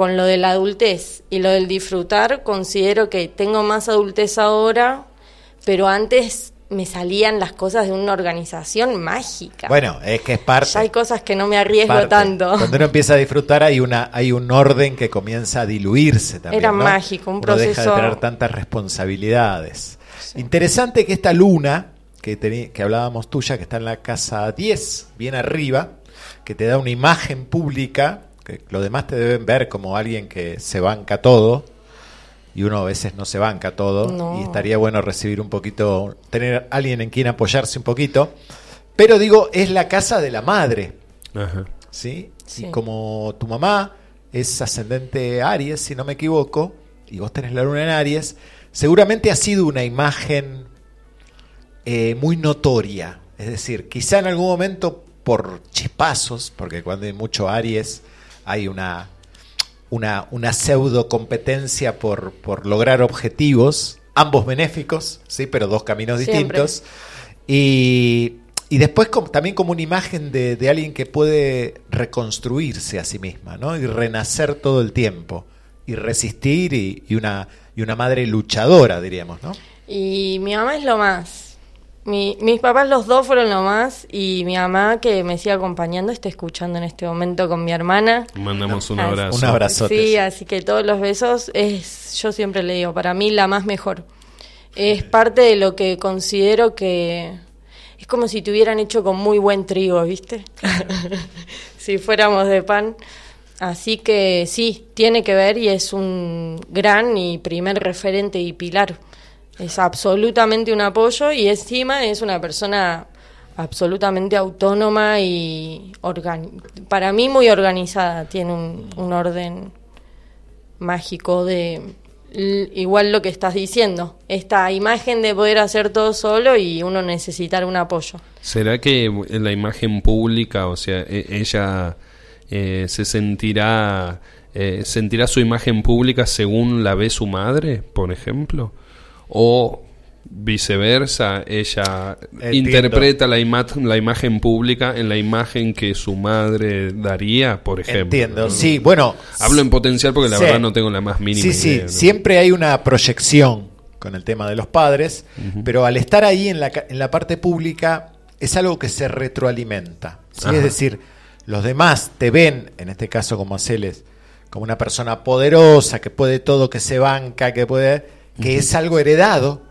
con lo de la adultez y lo del disfrutar considero que tengo más adultez ahora, pero antes me salían las cosas de una organización mágica. Bueno, es que es parte. Ya hay cosas que no me arriesgo parte. tanto. Cuando uno empieza a disfrutar hay una hay un orden que comienza a diluirse también. Era ¿no? mágico, un Uno deja de proceso- tener tantas responsabilidades. Interesante que esta luna que, teni- que hablábamos tuya, que está en la casa 10, bien arriba, que te da una imagen pública, que lo demás te deben ver como alguien que se banca todo, y uno a veces no se banca todo, No. y estaría bueno recibir un poquito, tener alguien en quien apoyarse un poquito. Pero digo, es la casa de la madre. Ajá. ¿sí? Sí. Y como tu mamá es ascendente Aries, si no me equivoco, y vos tenés la luna en Aries, seguramente ha sido una imagen eh, muy notoria. Es decir, quizá en algún momento por chispazos, porque cuando hay mucho Aries hay una, una, una pseudo competencia por, por lograr objetivos, ambos benéficos, sí, pero dos caminos distintos. Y, y después como- también como una imagen de, de alguien que puede reconstruirse a sí misma, ¿no? Y renacer todo el tiempo. Y resistir y, y una, y una madre luchadora, diríamos, ¿no? Y mi mamá es lo más. Mi- mis papás los dos fueron lo más y mi mamá que me sigue acompañando está escuchando en este momento con mi hermana. Mandamos un Ah, abrazo. Un abrazote. Sí, así que todos los besos es, yo siempre le digo, para mí la más mejor. Es parte de lo que considero que es como si te hubieran hecho con muy buen trigo, ¿viste? (laughs) si fuéramos de pan. Así que sí, tiene que ver y es un gran y primer referente y pilar. Es absolutamente un apoyo y encima es una persona absolutamente autónoma y para mí muy organizada. Tiene un, un orden mágico de igual lo que estás diciendo. Esta imagen de poder hacer todo solo y uno necesitar un apoyo. ¿Será que la imagen pública, o sea, e- ella eh, se sentirá, eh, sentirá su imagen pública según la ve su madre, por ejemplo? ¿O viceversa, ella Entiendo. interpreta la, ima- la imagen pública en la imagen que su madre daría, por ejemplo? Entiendo, ¿no? sí, bueno. Hablo en potencial porque la Sí. verdad no tengo la más mínima Sí, sí, idea, ¿no? siempre hay una proyección con el tema de los padres, pero al estar ahí en la, en la parte pública es algo que se retroalimenta. ¿sí? Es decir, los demás te ven, en este caso como Celes, como una persona poderosa, que puede todo, que se banca, que puede, que es algo heredado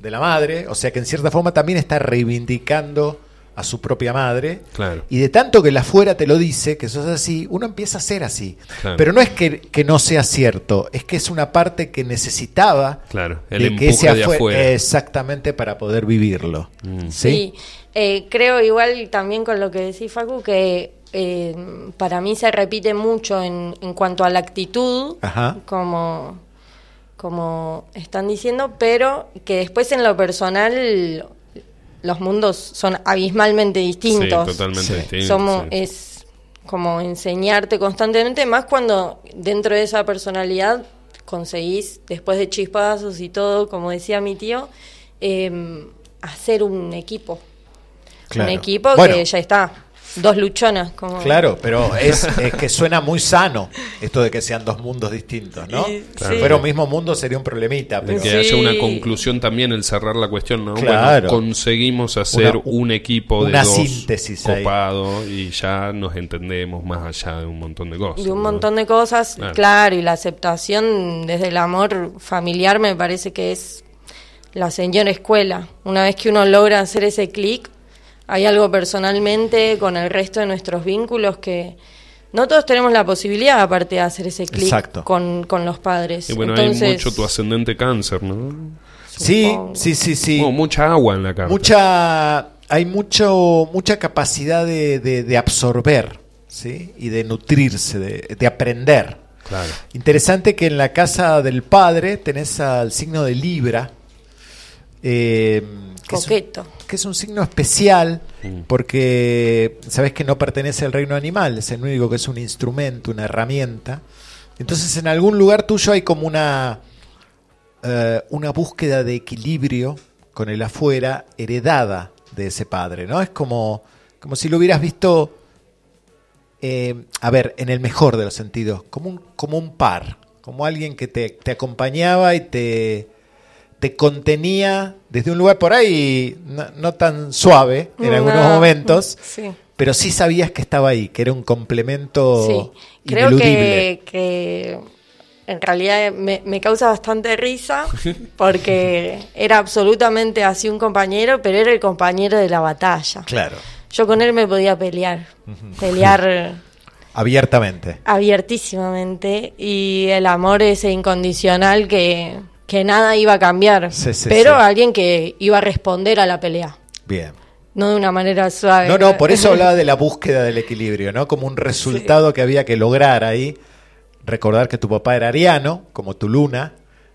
de la madre, o sea que en cierta forma también está reivindicando a su propia madre. Claro. Y de tanto que la fuera te lo dice, que sos así, uno empieza a ser así. Claro. Pero no es que, que no sea cierto, es que es una parte que necesitaba Claro, el de que ese de afue- afuera. exactamente para poder vivirlo. Mm. ¿Sí? Sí, eh, creo igual también con lo que decís, Facu, que eh, para mí se repite mucho en, en cuanto a la actitud, Ajá. como, como están diciendo, pero que después en lo personal los mundos son abismalmente distintos. Sí, totalmente Sí. distinto, Somos, sí. Es como enseñarte constantemente, más cuando dentro de esa personalidad conseguís, después de chispazos y todo, como decía mi tío, eh, hacer un equipo. Claro. Un equipo Bueno. que ya está. Dos luchonas. Como... Claro, pero es, (laughs) es que suena muy sano esto de que sean dos mundos distintos, ¿no? Y- Si sí. fuera un mismo mundo sería un problemita, pero que haya una conclusión también el cerrar la cuestión, ¿no? Claro. Bueno, conseguimos hacer Una- un equipo de una dos síntesis ahí. copado y ya nos entendemos más allá de un montón de cosas. de un ¿no? montón de cosas, Claro. claro. y la aceptación desde el amor familiar me parece que es la señora escuela. Una vez que uno logra hacer ese clic, hay algo personalmente con el resto de nuestros vínculos que no todos tenemos la posibilidad, aparte de hacer ese clic con, con los padres. Y bueno, Entonces, hay mucho tu ascendente cáncer, ¿no? sí, sí, sí, sí. Bueno, mucha agua en la carta. mucha hay mucho mucha capacidad de, de- de absorber ¿sí? y de nutrirse de, de aprender Claro. interesante que en la casa del padre tenés al signo de Libra eh, que, es un, Coqueto. que es un signo especial porque sabes que no pertenece al reino animal es el único que es un instrumento una herramienta entonces en algún lugar tuyo hay como una eh, una búsqueda de equilibrio con el afuera heredada de ese padre, ¿no? Es como, como si lo hubieras visto, eh, a ver, en el mejor de los sentidos, como un, como un par, como alguien que te, te acompañaba y te, te contenía desde un lugar por ahí no, no tan suave en No, algunos momentos, sí. pero sí sabías que estaba ahí, que era un complemento Sí, creo que en realidad me, me causa bastante risa (laughs) porque era absolutamente así un compañero, pero era el compañero de la batalla. Claro, Yo con él me podía pelear, pelear (laughs) abiertamente. abiertísimamente y el amor ese incondicional que, que nada iba a cambiar, Sí, sí, pero sí. alguien que iba a responder a la pelea, Bien. no de una manera suave. No, no, por eso hablaba de la búsqueda del equilibrio, ¿no? Como un resultado que había que lograr ahí. Recordar que tu papá era ariano, como tu luna.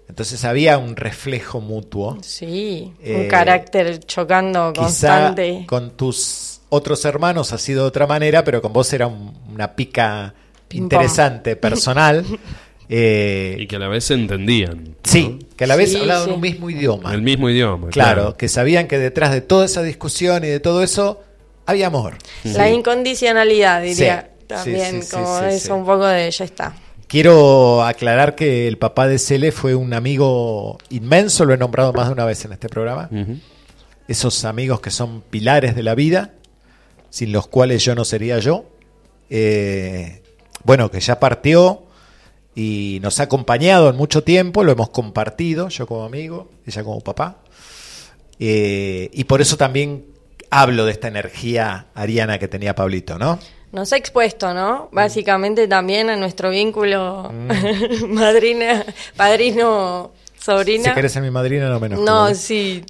Entonces había un reflejo mutuo. Sí, Eh, un carácter chocando Quizá constante. con tus otros hermanos ha sido de otra manera, pero con vos era un- una pica interesante, (laughs) personal. Eh, Y que a la vez se entendían. sí, que a la vez Sí, hablaban sí. un mismo idioma. El mismo idioma. claro, que sabían que detrás de toda esa discusión y de todo eso había amor. La incondicionalidad, diría. Sí, También, sí, sí, como sí, eso, sí. un poco de ya está. Quiero aclarar que el papá de Cele fue un amigo inmenso, lo he nombrado más de una vez en este programa. Esos amigos que son pilares de la vida, sin los cuales yo no sería yo. Eh, bueno, que ya partió y nos ha acompañado en mucho tiempo, lo hemos compartido, yo como amigo, ella como papá. Eh, y por eso también hablo de esta energía ariana que tenía Pablito, ¿no? Nos ha expuesto, ¿no? Mm. Básicamente también a nuestro vínculo (laughs) madrina, padrino, sobrina. Si querés ser mi madrina, no menos. No, sí,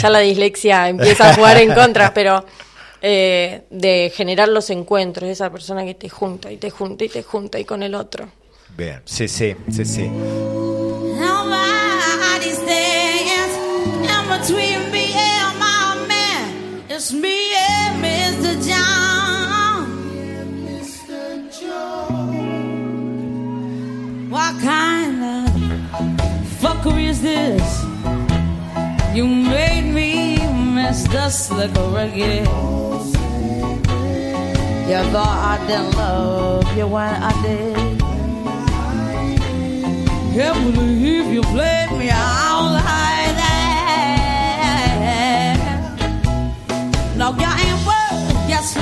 ya la dislexia empieza a jugar en contra, pero eh, de generar los encuentros, esa persona que te junta y te junta y te junta y con el otro. Bien, sí, sí, Mr. John. What kind of fuckery is this? You made me Mr. Slicker again. You thought I didn't love you when I did. Can't believe you played me out like that. No, you ain't worth yes,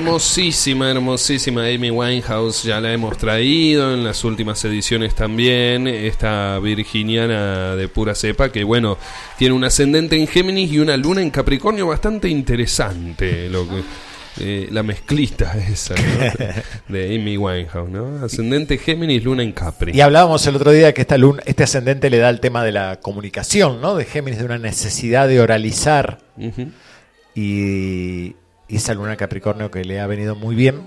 Hermosísima, hermosísima Amy Winehouse, ya la hemos traído en las últimas ediciones también, esta virginiana de pura cepa que bueno, tiene un ascendente en Géminis y una luna en Capricornio bastante interesante, lo que eh, la mezclita esa ¿no? (laughs) de Amy Winehouse, ¿no? Ascendente Géminis, Luna en Capri. Y hablábamos el otro día que esta luna, este ascendente le da el tema de la comunicación, ¿no? De Géminis, de una necesidad de oralizar. Y, y esa luna Capricornio que le ha venido muy bien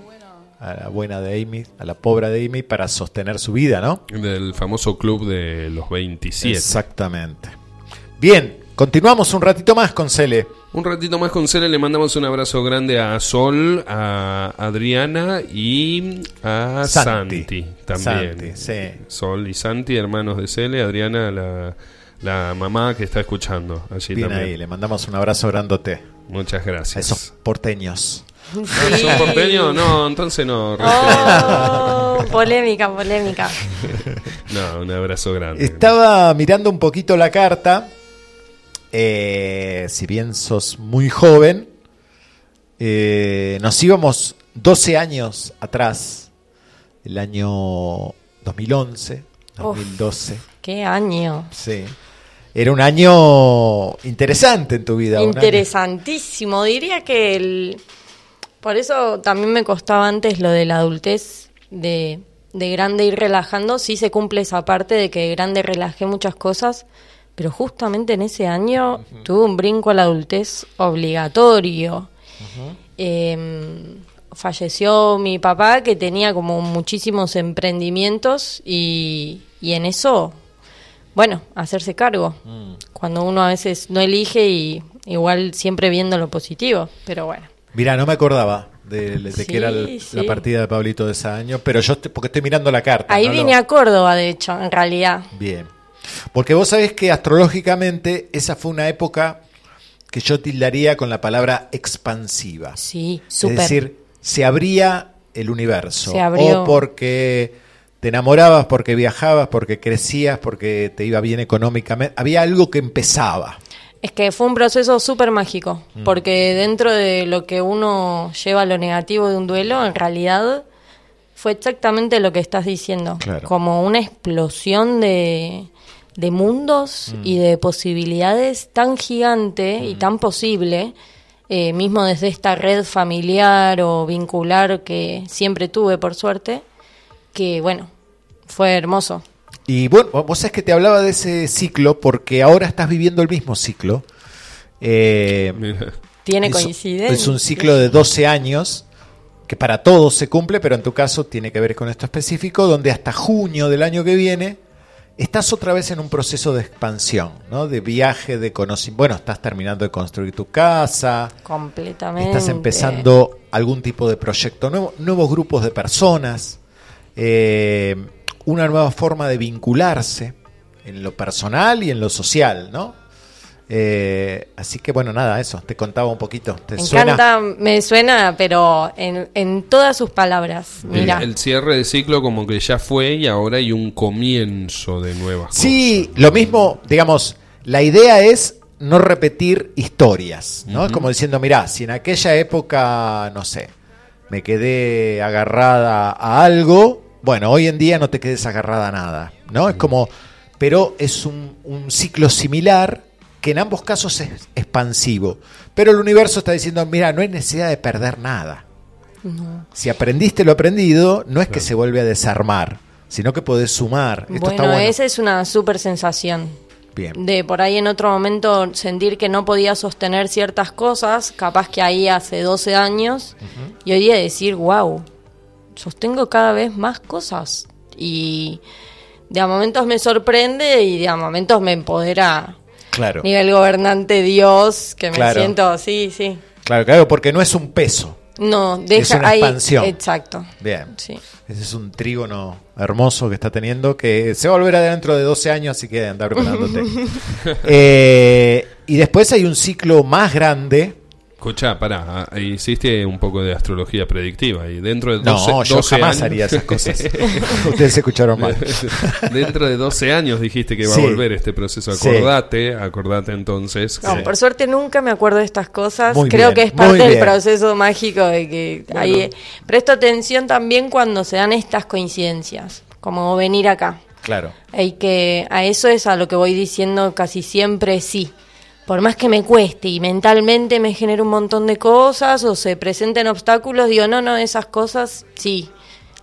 a la buena de Amy, a la pobre de Amy, para sostener su vida, ¿no? Del famoso club de los 27. Exactamente. Bien, continuamos un ratito más con Cele. Un ratito más con Cele, le mandamos un abrazo grande a Sol, a Adriana y a Santi. Santi, también. Santi, sí. Sol y Santi, hermanos de Cele, Adriana, la, la mamá que está escuchando allí Bien también. ahí, le mandamos un abrazo grandote. Muchas gracias. esos porteños. Ah, ¿Son porteños? No, entonces no. Oh, polémica, polémica. (laughs) No, un abrazo grande. Estaba mirando un poquito la carta. eh, si bien sos muy joven, eh, nos íbamos 12 años atrás, el año 2011, 2012. Qué año. Sí. Era un año interesante en tu vida. Interesantísimo. Diría que el... Por eso también me costaba antes lo de la adultez de, de grande ir relajando. Sí se cumple esa parte de que de grande relajé muchas cosas, pero justamente en ese año tuve un brinco a la adultez obligatorio. Eh, falleció mi papá que tenía como muchísimos emprendimientos y, y en eso, bueno, hacerse cargo. Cuando uno a veces no elige y igual siempre viendo lo positivo, pero bueno. Mira, no me acordaba de, de Sí, que era el- sí. la partida de Pablito de ese año, pero yo te- porque estoy mirando la carta. Ahí no lo- vine a Córdoba, de hecho, en realidad. Bien. Porque vos sabés que astrológicamente esa fue una época que yo tildaría con la palabra expansiva. Sí, Es súper. decir, se abría el universo. Se abrió. O porque te enamorabas, porque viajabas, porque crecías, porque te iba bien económicamente. Había algo que empezaba. Es que fue un proceso súper mágico, Mm. porque dentro de lo que uno lleva lo negativo de un duelo, en realidad fue exactamente lo que estás diciendo, Claro. como una explosión de, de mundos Mm. y de posibilidades tan gigante y tan posible, eh, mismo desde esta red familiar o vincular que siempre tuve, por suerte, que bueno, fue hermoso. Y bueno, vos sabés que te hablaba de ese ciclo porque ahora estás viviendo el mismo ciclo. Eh, Tiene es- coincidencia. Es un ciclo de 12 años que para todos se cumple, pero en tu caso tiene que ver con esto específico, donde hasta junio del año que viene estás otra vez en un proceso de expansión, ¿no? De viaje, de conocimiento. Bueno, estás terminando de construir tu casa, Completamente. estás empezando algún tipo de proyecto nuevo, nuevos grupos de personas, eh, una nueva forma de vincularse en lo personal y en lo social, ¿no? Eh, así que bueno, nada, eso, te contaba un poquito. ¿Te Me suena? encanta, me suena, pero en, en todas sus palabras. El, Mira, el cierre de ciclo como que ya fue y ahora hay un comienzo de nuevas Sí, lo mismo, digamos, la idea es no repetir historias, ¿no? Es como diciendo, mirá, si en aquella época, no sé, me quedé agarrada a algo, bueno, hoy en día no te quedes agarrada a nada, ¿no? Es como, pero es un, un ciclo similar que en ambos casos es expansivo, pero el universo está diciendo, mira, no hay necesidad de perder nada. no. Si aprendiste lo aprendido, no es que se vuelve a desarmar, sino que podés sumar. Esto bueno, está bueno. esa es una súper sensación. Bien. De por ahí en otro momento sentir que no podía sostener ciertas cosas, capaz que ahí hace 12 años, y hoy día decir, wow, sostengo cada vez más cosas. Y de a momentos me sorprende y de a momentos me empodera. Claro. Nivel gobernante Dios, que me Claro. siento, sí, sí. Claro, claro, porque no es un peso. No, deja es una ahí. expansión. Exacto. Bien. Sí. Ese es un trígono hermoso que está teniendo, que se va a volver a dentro de 12 años, así que andar preparándote. (laughs) Eh, y después hay un ciclo más grande. Escucha, pará, ah, hiciste un poco de astrología predictiva y dentro de No, 12, yo 12 jamás años- haría esas cosas. (laughs) Ustedes escucharon mal. (laughs) dentro de 12 años dijiste que va Sí. a volver este proceso. Sí. Acordate, acordate entonces. No, que- por suerte nunca me acuerdo de estas cosas. Muy Creo bien, que es parte del proceso mágico de que ahí presto atención también cuando se dan estas coincidencias, como venir acá. Claro. Hay que a eso es a lo que voy diciendo casi siempre sí. Por más que me cueste y mentalmente me genere un montón de cosas o se presenten obstáculos, digo, no, no, esas cosas sí,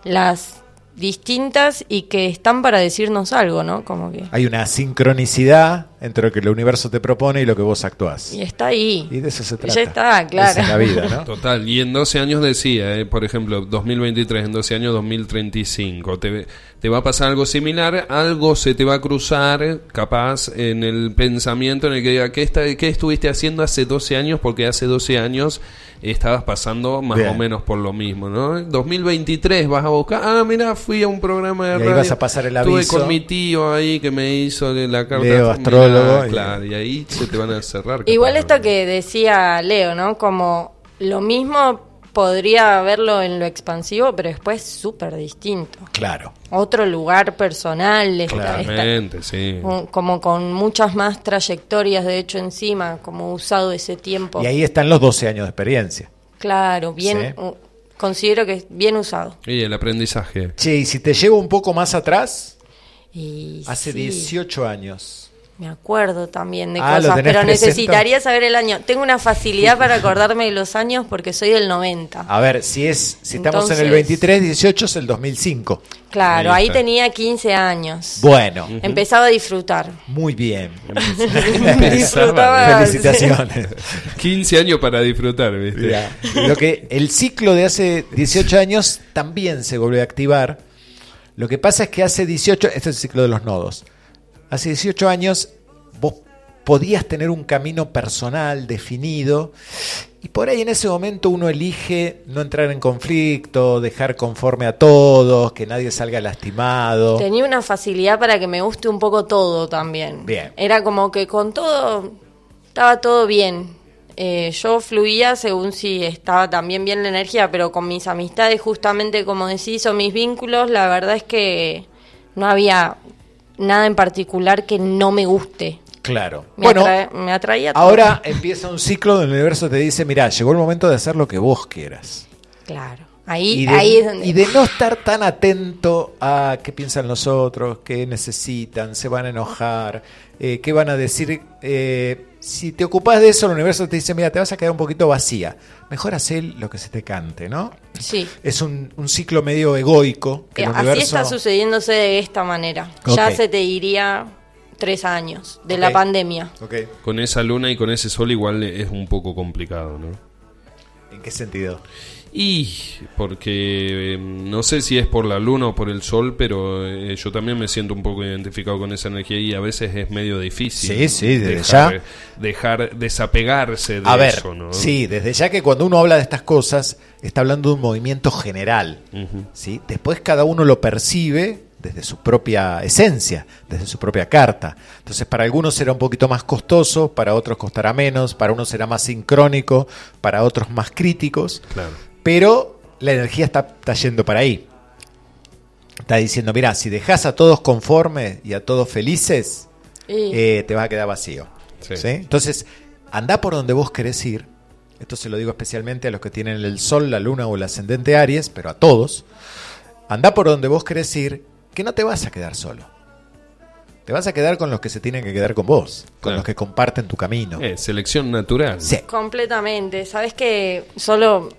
las distintas y que están para decirnos algo, ¿no? Como que... Hay una sincronicidad entre lo que el universo te propone y lo que vos actuás. Y está ahí. Y de eso se trata. Ya está, claro. Esa es la vida, ¿no? (laughs) Total, y en 12 años decía, eh, por ejemplo, 2023, en 12 años 2035, te, te va a pasar algo similar, algo se te va a cruzar, capaz, en el pensamiento en el que diga, ¿qué, está, qué estuviste haciendo hace 12 años? Porque hace 12 años estabas pasando más Bien. o menos por lo mismo, ¿no? 2023 vas a buscar, ah, mira, fui a un programa de Y ahí radio. vas a pasar el Estuve aviso. con mi tío ahí que me hizo la carta. Leo, Astrólogo, y- claro, y ahí se te van a cerrar. Igual esto que decía Leo, ¿no? Como lo mismo podría verlo en lo expansivo, pero después súper distinto. Claro. Otro lugar personal, Claramente, sí. como con muchas más trayectorias, de hecho, encima, como usado ese tiempo. Y ahí están los 12 años de experiencia. Claro, bien, Sí. uh, considero que es bien usado. Y el aprendizaje. Che, y si te llevo un poco más atrás, Y hace sí, 18 años. Me acuerdo también de Ah, cosas, pero necesitaría saber el año. Tengo una facilidad para acordarme de los años porque soy del 90. A ver, si es si estamos en el Entonces- 23, 18 es el 2005. Claro, Ahí tenía 15 años. Bueno. Empezaba a disfrutar. Muy bien. (laughs) Disfrutaba, Felicitaciones. 15 años para disfrutar, ¿viste? Lo que el ciclo de hace 18 años también se volvió a activar. Lo que pasa es que hace 18, este es el ciclo de los nodos. Hace 18 años vos podías tener un camino personal definido y por ahí en ese momento uno elige no entrar en conflicto, dejar conforme a todos, que nadie salga lastimado. Tenía una facilidad para que me guste un poco todo también. Bien. Era como que con todo estaba todo bien. Eh, yo fluía según si estaba también bien la energía, pero con mis amistades, justamente como decís, o mis vínculos, la verdad es que no había nada en particular que no me guste. Claro. Me, bueno, atrae- me atraía todo. ahora empieza un ciclo donde el universo te dice, mira, llegó el momento de hacer lo que vos quieras. Claro. Ahí, y de, ahí es donde... y de no estar tan atento a qué piensan los otros, qué necesitan, se van a enojar, eh, qué van a decir. eh, si te ocupas de eso, el universo te dice, mira, te vas a quedar un poquito vacía. Mejor hacer lo que se te cante, ¿no? Sí. Es un, un ciclo medio egoico. Que Eh, el Así está sucediéndose de esta manera. Ya se te iría tres años de la pandemia. Con esa luna y con ese sol igual es un poco complicado, ¿no? ¿En qué sentido? Y porque eh, no sé si es por la luna o por el sol, pero eh, yo también me siento un poco identificado con esa energía y a veces es medio difícil. Sí, sí, desde dejar, ya. Dejar desapegarse de A ver, eso, ¿no? sí, desde ya que cuando uno habla de estas cosas, está hablando de un movimiento general. ¿sí? Después cada uno lo percibe desde su propia esencia, desde su propia carta. Entonces, para algunos será un poquito más costoso, para otros costará menos, para unos será más sincrónico, para otros más críticos, Claro. Pero la energía está, está yendo para ahí. Está diciendo, mira, si dejas a todos conformes y a todos felices, Y- eh, te va a quedar vacío. Sí. ¿sí? Entonces, anda por donde vos querés ir. Esto se lo digo especialmente a los que tienen el sol, la luna o el ascendente Aries, pero a todos. Anda por donde vos querés ir, que no te vas a quedar solo. Te vas a quedar con los que se tienen que quedar con vos, con Claro. los que comparten tu camino. Eh, selección natural. Sí. Completamente. Sabes que solo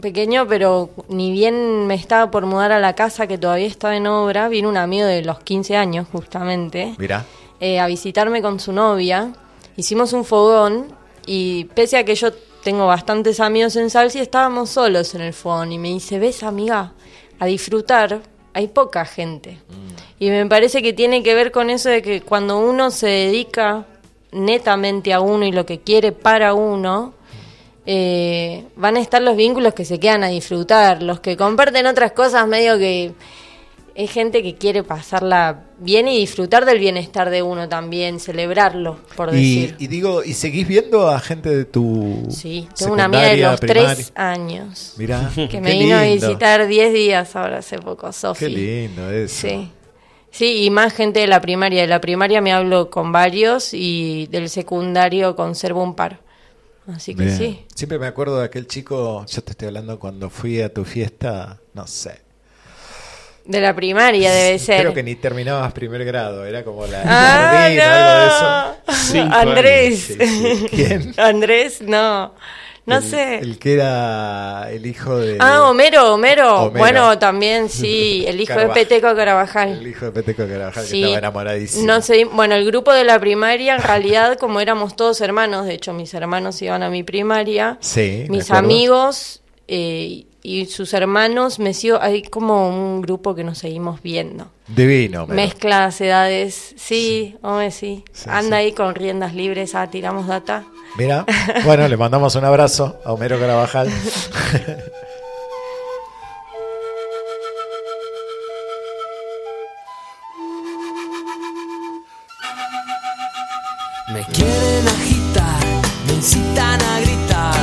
pequeño, pero ni bien me estaba por mudar a la casa que todavía estaba en obra, vino un amigo de los 15 años justamente Mirá. eh, a visitarme con su novia. Hicimos un fogón y pese a que yo tengo bastantes amigos en Salsi, estábamos solos en el fogón y me dice, ves amiga, a disfrutar hay poca gente. Y me parece que tiene que ver con eso de que cuando uno se dedica netamente a uno y lo que quiere para uno, eh, van a estar los vínculos que se quedan a disfrutar, los que comparten otras cosas medio que es gente que quiere pasarla bien y disfrutar del bienestar de uno también, celebrarlo, por Y, decir. y digo, ¿y seguís viendo a gente de tu Sí, tengo una amiga de los primaria? tres años Mirá, (laughs) que me vino a visitar 10 días ahora hace poco, Sofi. Qué lindo eso. Sí. Sí, y más gente de la primaria. De la primaria me hablo con varios y del secundario conservo un par. Así que Bien. sí. Siempre me acuerdo de aquel chico, yo te estoy hablando cuando fui a tu fiesta, no sé, De la primaria debe ser. Creo que ni terminabas primer grado, era como la Ah, jardín, algo de eso. Cinco Andrés. sí, sí. ¿Quién? (laughs) Andrés, no. No el, sé. El que era el hijo de. Ah, Homero, Homero, Homero. Bueno, también sí, (laughs) el hijo Carvajal. de Peteco Carabajal. El hijo de Peteco Carabajal, Sí. que estaba enamoradísimo. No sé, bueno, el grupo de la primaria, en realidad, como éramos todos hermanos, de hecho, mis hermanos iban a mi primaria, Sí, mis amigos eh, y sus hermanos, me sigo, hay como un grupo que nos seguimos viendo. Divino, Homero. Mezclas, edades, sí, hombre, sí. Sí, Anda sí. ahí con riendas libres, ah, tiramos data. Mira, bueno, le mandamos un abrazo a Homero Carabajal. Me quieren agitar, me incitan a gritar.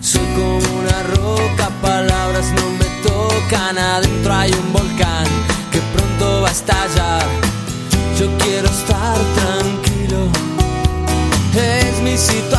Soy como una roca, palabras no me tocan. Adentro hay un volcán que pronto va a estallar. Yo quiero estar tranquilo. Es mi situación,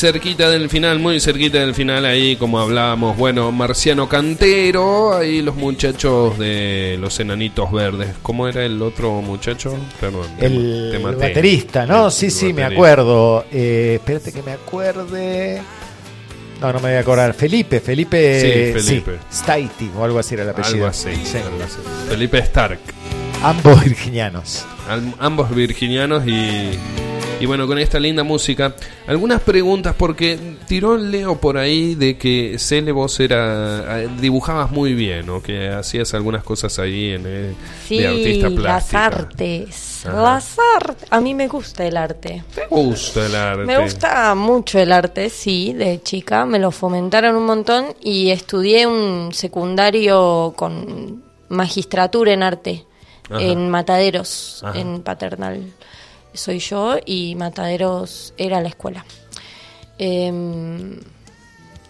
cerquita del final, muy cerquita del final, ahí como hablábamos, bueno, Marciano Cantero, ahí los muchachos de los enanitos verdes. ¿Cómo era el otro muchacho? Perdón, El maté. baterista, ¿no? El- sí, el sí, me acuerdo. Eh, espérate que me acuerde. No, no me voy a acordar. Felipe, Felipe. Sí, Felipe. Staiti o algo así era el apellido. Algo así, Sí. algo así. Felipe Stark. Ambos virginianos. Al- ambos virginianos y, y bueno, con esta linda música. Algunas preguntas porque tiró Leo por ahí de que Cele vos era, eh, dibujabas muy bien o que hacías algunas cosas ahí en, eh, Sí, de artista las plástica. artes. Ajá. Las artes. A mí me gusta el arte. Me gusta el arte. Me gusta mucho el arte, sí, de chica. Me lo fomentaron un montón y estudié un secundario con magistratura en arte Ajá. en Mataderos, Ajá. en Paternal. Soy yo y Mataderos era la escuela. Em,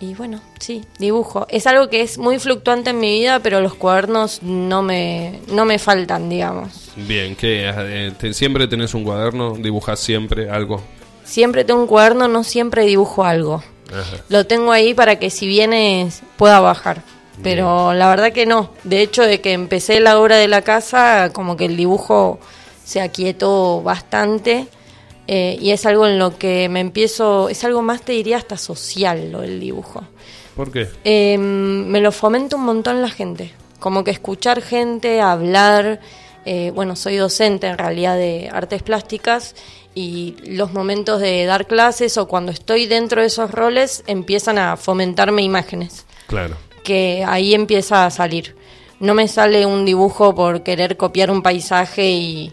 y bueno, sí, dibujo. Es algo que es muy fluctuante en mi vida, pero los cuadernos no me, no me faltan, digamos. Bien, que eh, te- siempre tenés un cuaderno, dibujas siempre algo. Siempre tengo un cuaderno, no siempre dibujo algo. Ajá. Lo tengo ahí para que si vienes pueda bajar. Pero la verdad que no. De hecho, de que empecé la obra de la casa, como que el dibujo se aquietó bastante. eh, y es algo en lo que me empiezo, es algo más, te diría, hasta social lo del dibujo. ¿Por qué? Eh, me lo fomenta un montón la gente. Como que escuchar gente, hablar, eh, bueno, soy docente en realidad de artes plásticas y los momentos de dar clases o cuando estoy dentro de esos roles empiezan a fomentarme imágenes, Claro. que ahí empieza a salir. No me sale un dibujo por querer copiar un paisaje y,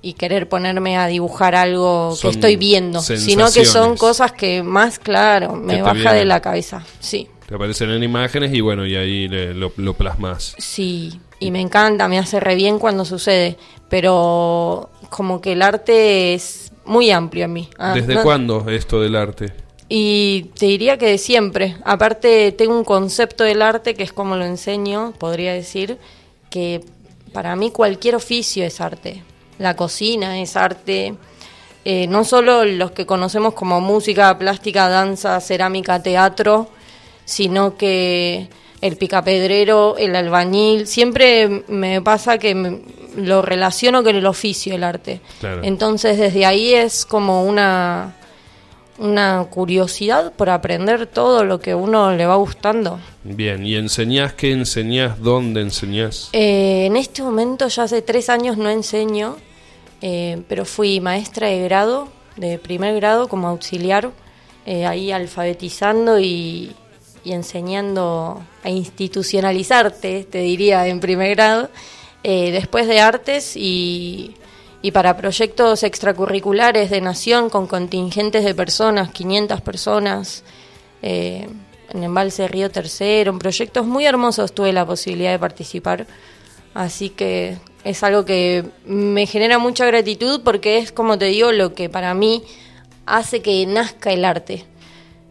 y querer ponerme a dibujar algo Son que estoy viendo, sino que son cosas que más claro me Que baja de la cabeza. Sí. Te aparecen en imágenes y bueno, y ahí le- lo, lo plasmas. Sí, y me encanta, me hace re bien cuando sucede, pero como que el arte es muy amplio en mí. Ah, ¿Desde no- cuándo esto del arte? Y te diría que de siempre. Aparte tengo un concepto del arte que es como lo enseño, podría decir, que para mí cualquier oficio es arte. La cocina es arte. Eh, no solo los que conocemos como música, plástica, danza, cerámica, teatro, sino que el picapedrero, el albañil, siempre me pasa que lo relaciono con el oficio, el arte. Claro. Entonces desde ahí es como una, una curiosidad por aprender todo lo que uno le va gustando. Bien, ¿y enseñás qué enseñás? ¿Dónde enseñás? Eh, en este momento ya hace tres años no enseño, eh, pero fui maestra de grado, de primer grado como auxiliar, eh, ahí alfabetizando y, enseñando a institucionalizarte, te diría, en primer grado, eh, después de artes y, y para proyectos extracurriculares de nación con contingentes de personas, 500 personas. eh, en Embalse Río Tercero, en proyectos muy hermosos tuve la posibilidad de participar. Así que es algo que me genera mucha gratitud porque es, como te digo, lo que para mí hace que nazca el arte.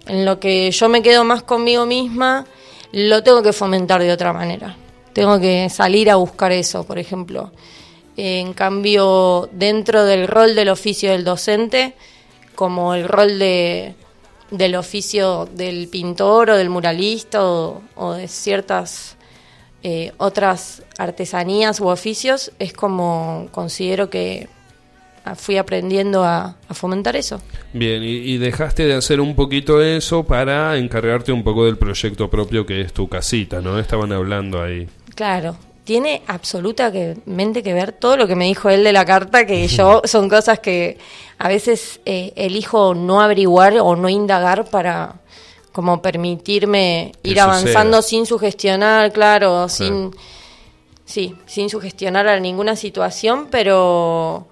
En lo que yo me quedo más conmigo misma, lo tengo que fomentar de otra manera. Tengo que salir a buscar eso, por ejemplo. En cambio, dentro del rol del oficio del docente, como el rol de, del oficio del pintor o del muralista o, o de ciertas eh, otras artesanías u oficios, es como considero que fui aprendiendo a, a fomentar eso. Bien, y, y dejaste de hacer un poquito eso para encargarte un poco del proyecto propio que es tu casita, ¿no? Estaban hablando ahí. Claro, tiene absolutamente que ver todo lo que me dijo él de la carta, que yo (laughs) son cosas que a veces eh, elijo no averiguar o no indagar para como permitirme ir avanzando sin sugestionar, claro, sin sí, sin sugestionar a ninguna situación, pero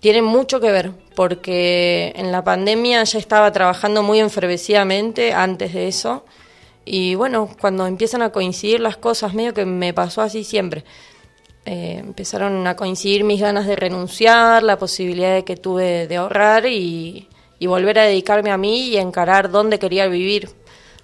tiene mucho que ver porque en la pandemia ya estaba trabajando muy enfervecidamente antes de eso. Y bueno, cuando empiezan a coincidir las cosas, medio que me pasó así siempre. Eh, empezaron a coincidir mis ganas de renunciar, la posibilidad de que tuve de ahorrar y, y volver a dedicarme a mí y encarar dónde quería vivir.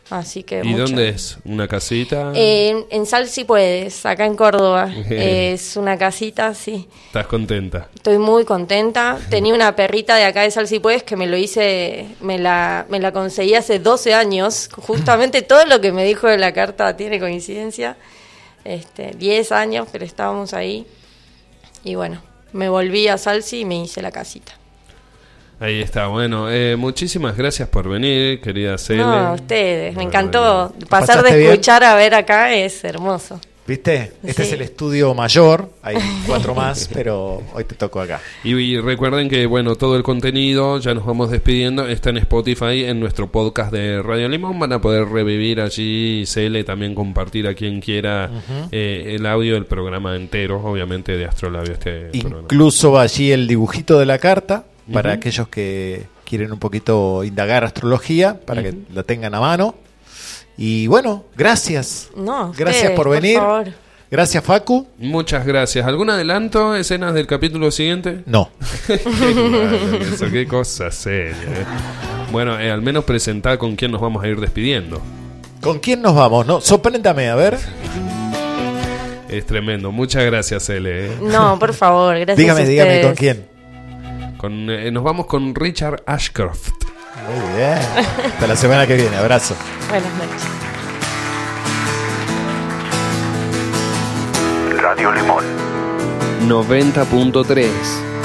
Así que ¿Y mucho. dónde es? ¿Una casita? Eh, en, en Sal si puedes, acá en Córdoba. es una casita, sí. ¿Estás contenta? Estoy muy contenta. (laughs) Tenía una perrita de acá de Sal si puedes que me lo hice, me la, me la conseguí hace 12 años. Justamente (laughs) todo lo que me dijo de la carta tiene coincidencia. Este, 10 años, pero estábamos ahí. Y bueno, me volví a Salsi y me hice la casita. Ahí está, bueno, eh, muchísimas gracias por venir, querida Cele. No, a ustedes, me Bueno, encantó. Pasar ¿Pasaste de bien? escuchar a ver acá es hermoso. ¿Viste? Este Sí. es el estudio mayor, hay cuatro más, pero hoy te tocó acá. Y, y recuerden que, bueno, todo el contenido, ya nos vamos despidiendo, está en Spotify, en nuestro podcast de Radio Limón. Van a poder revivir allí, Cele, también compartir a quien quiera eh, el audio del programa entero, obviamente de Astrolabio. Este programa. Incluso va allí el dibujito de la carta para aquellos que quieren un poquito indagar astrología, para que la tengan a mano. Y bueno, gracias. No, Gracias ustedes, por venir. favor. Gracias, Facu. Muchas gracias. ¿Algún adelanto, escenas del capítulo siguiente? No. (laughs) qué, eso, qué cosa seria. eh. Bueno, eh, al menos presentar con quién nos vamos a ir despidiendo. ¿Con quién nos vamos? No, sorpréndame, a ver. Es tremendo. Muchas gracias, Ele. eh. No, por favor, gracias dígame, a dígame con quién. Con, eh, nos vamos con Richard Ashcroft. Muy bien. Hasta la semana que viene. Abrazo. Buenas noches. Radio Limón. 90.3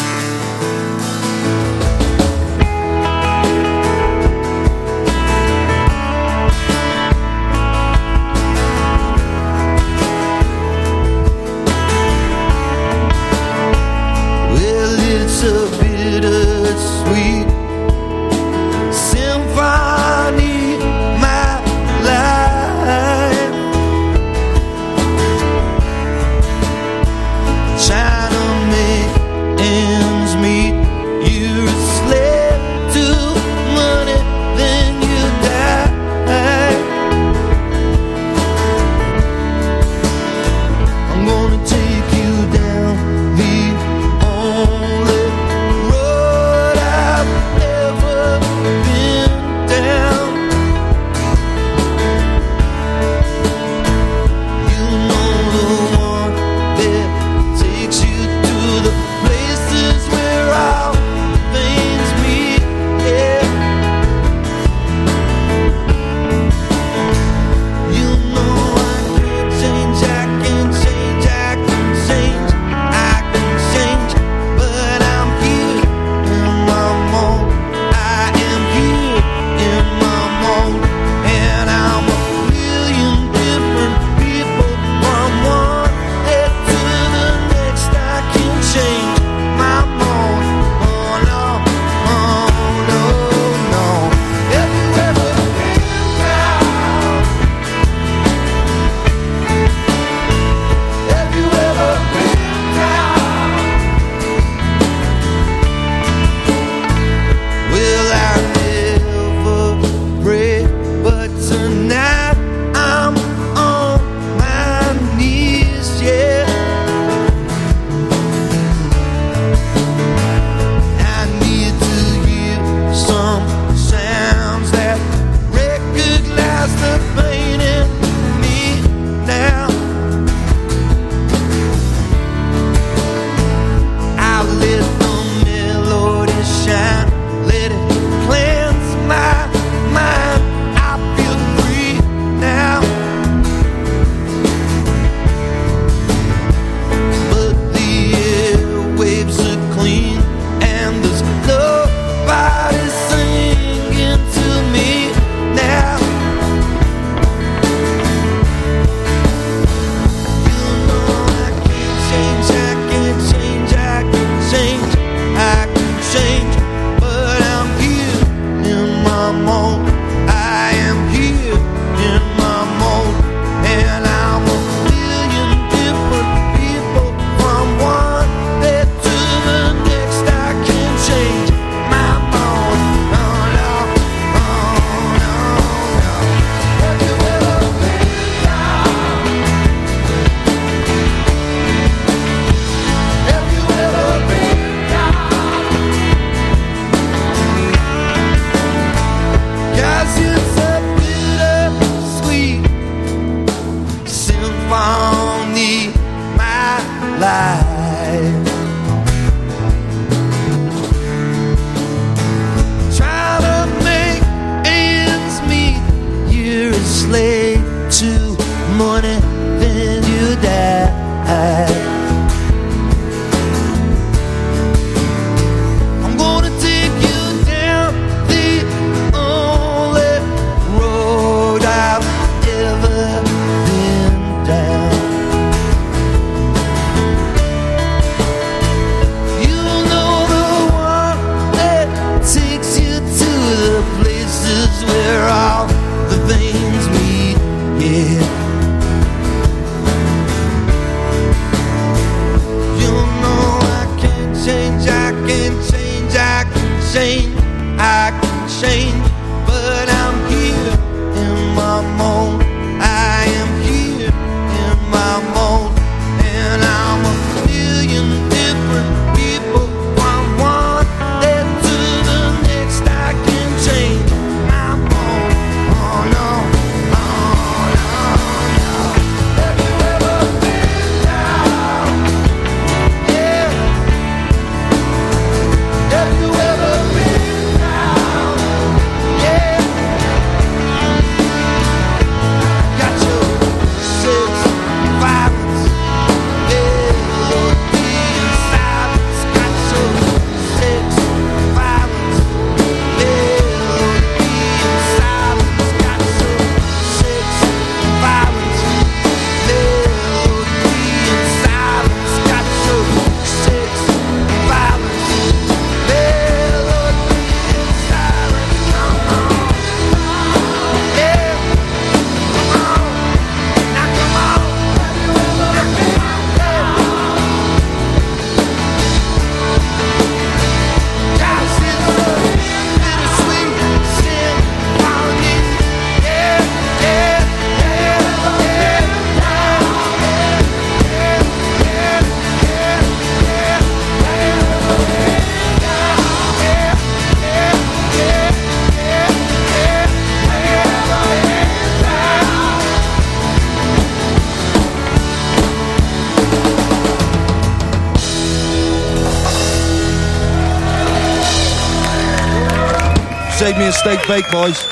steak bake, boys.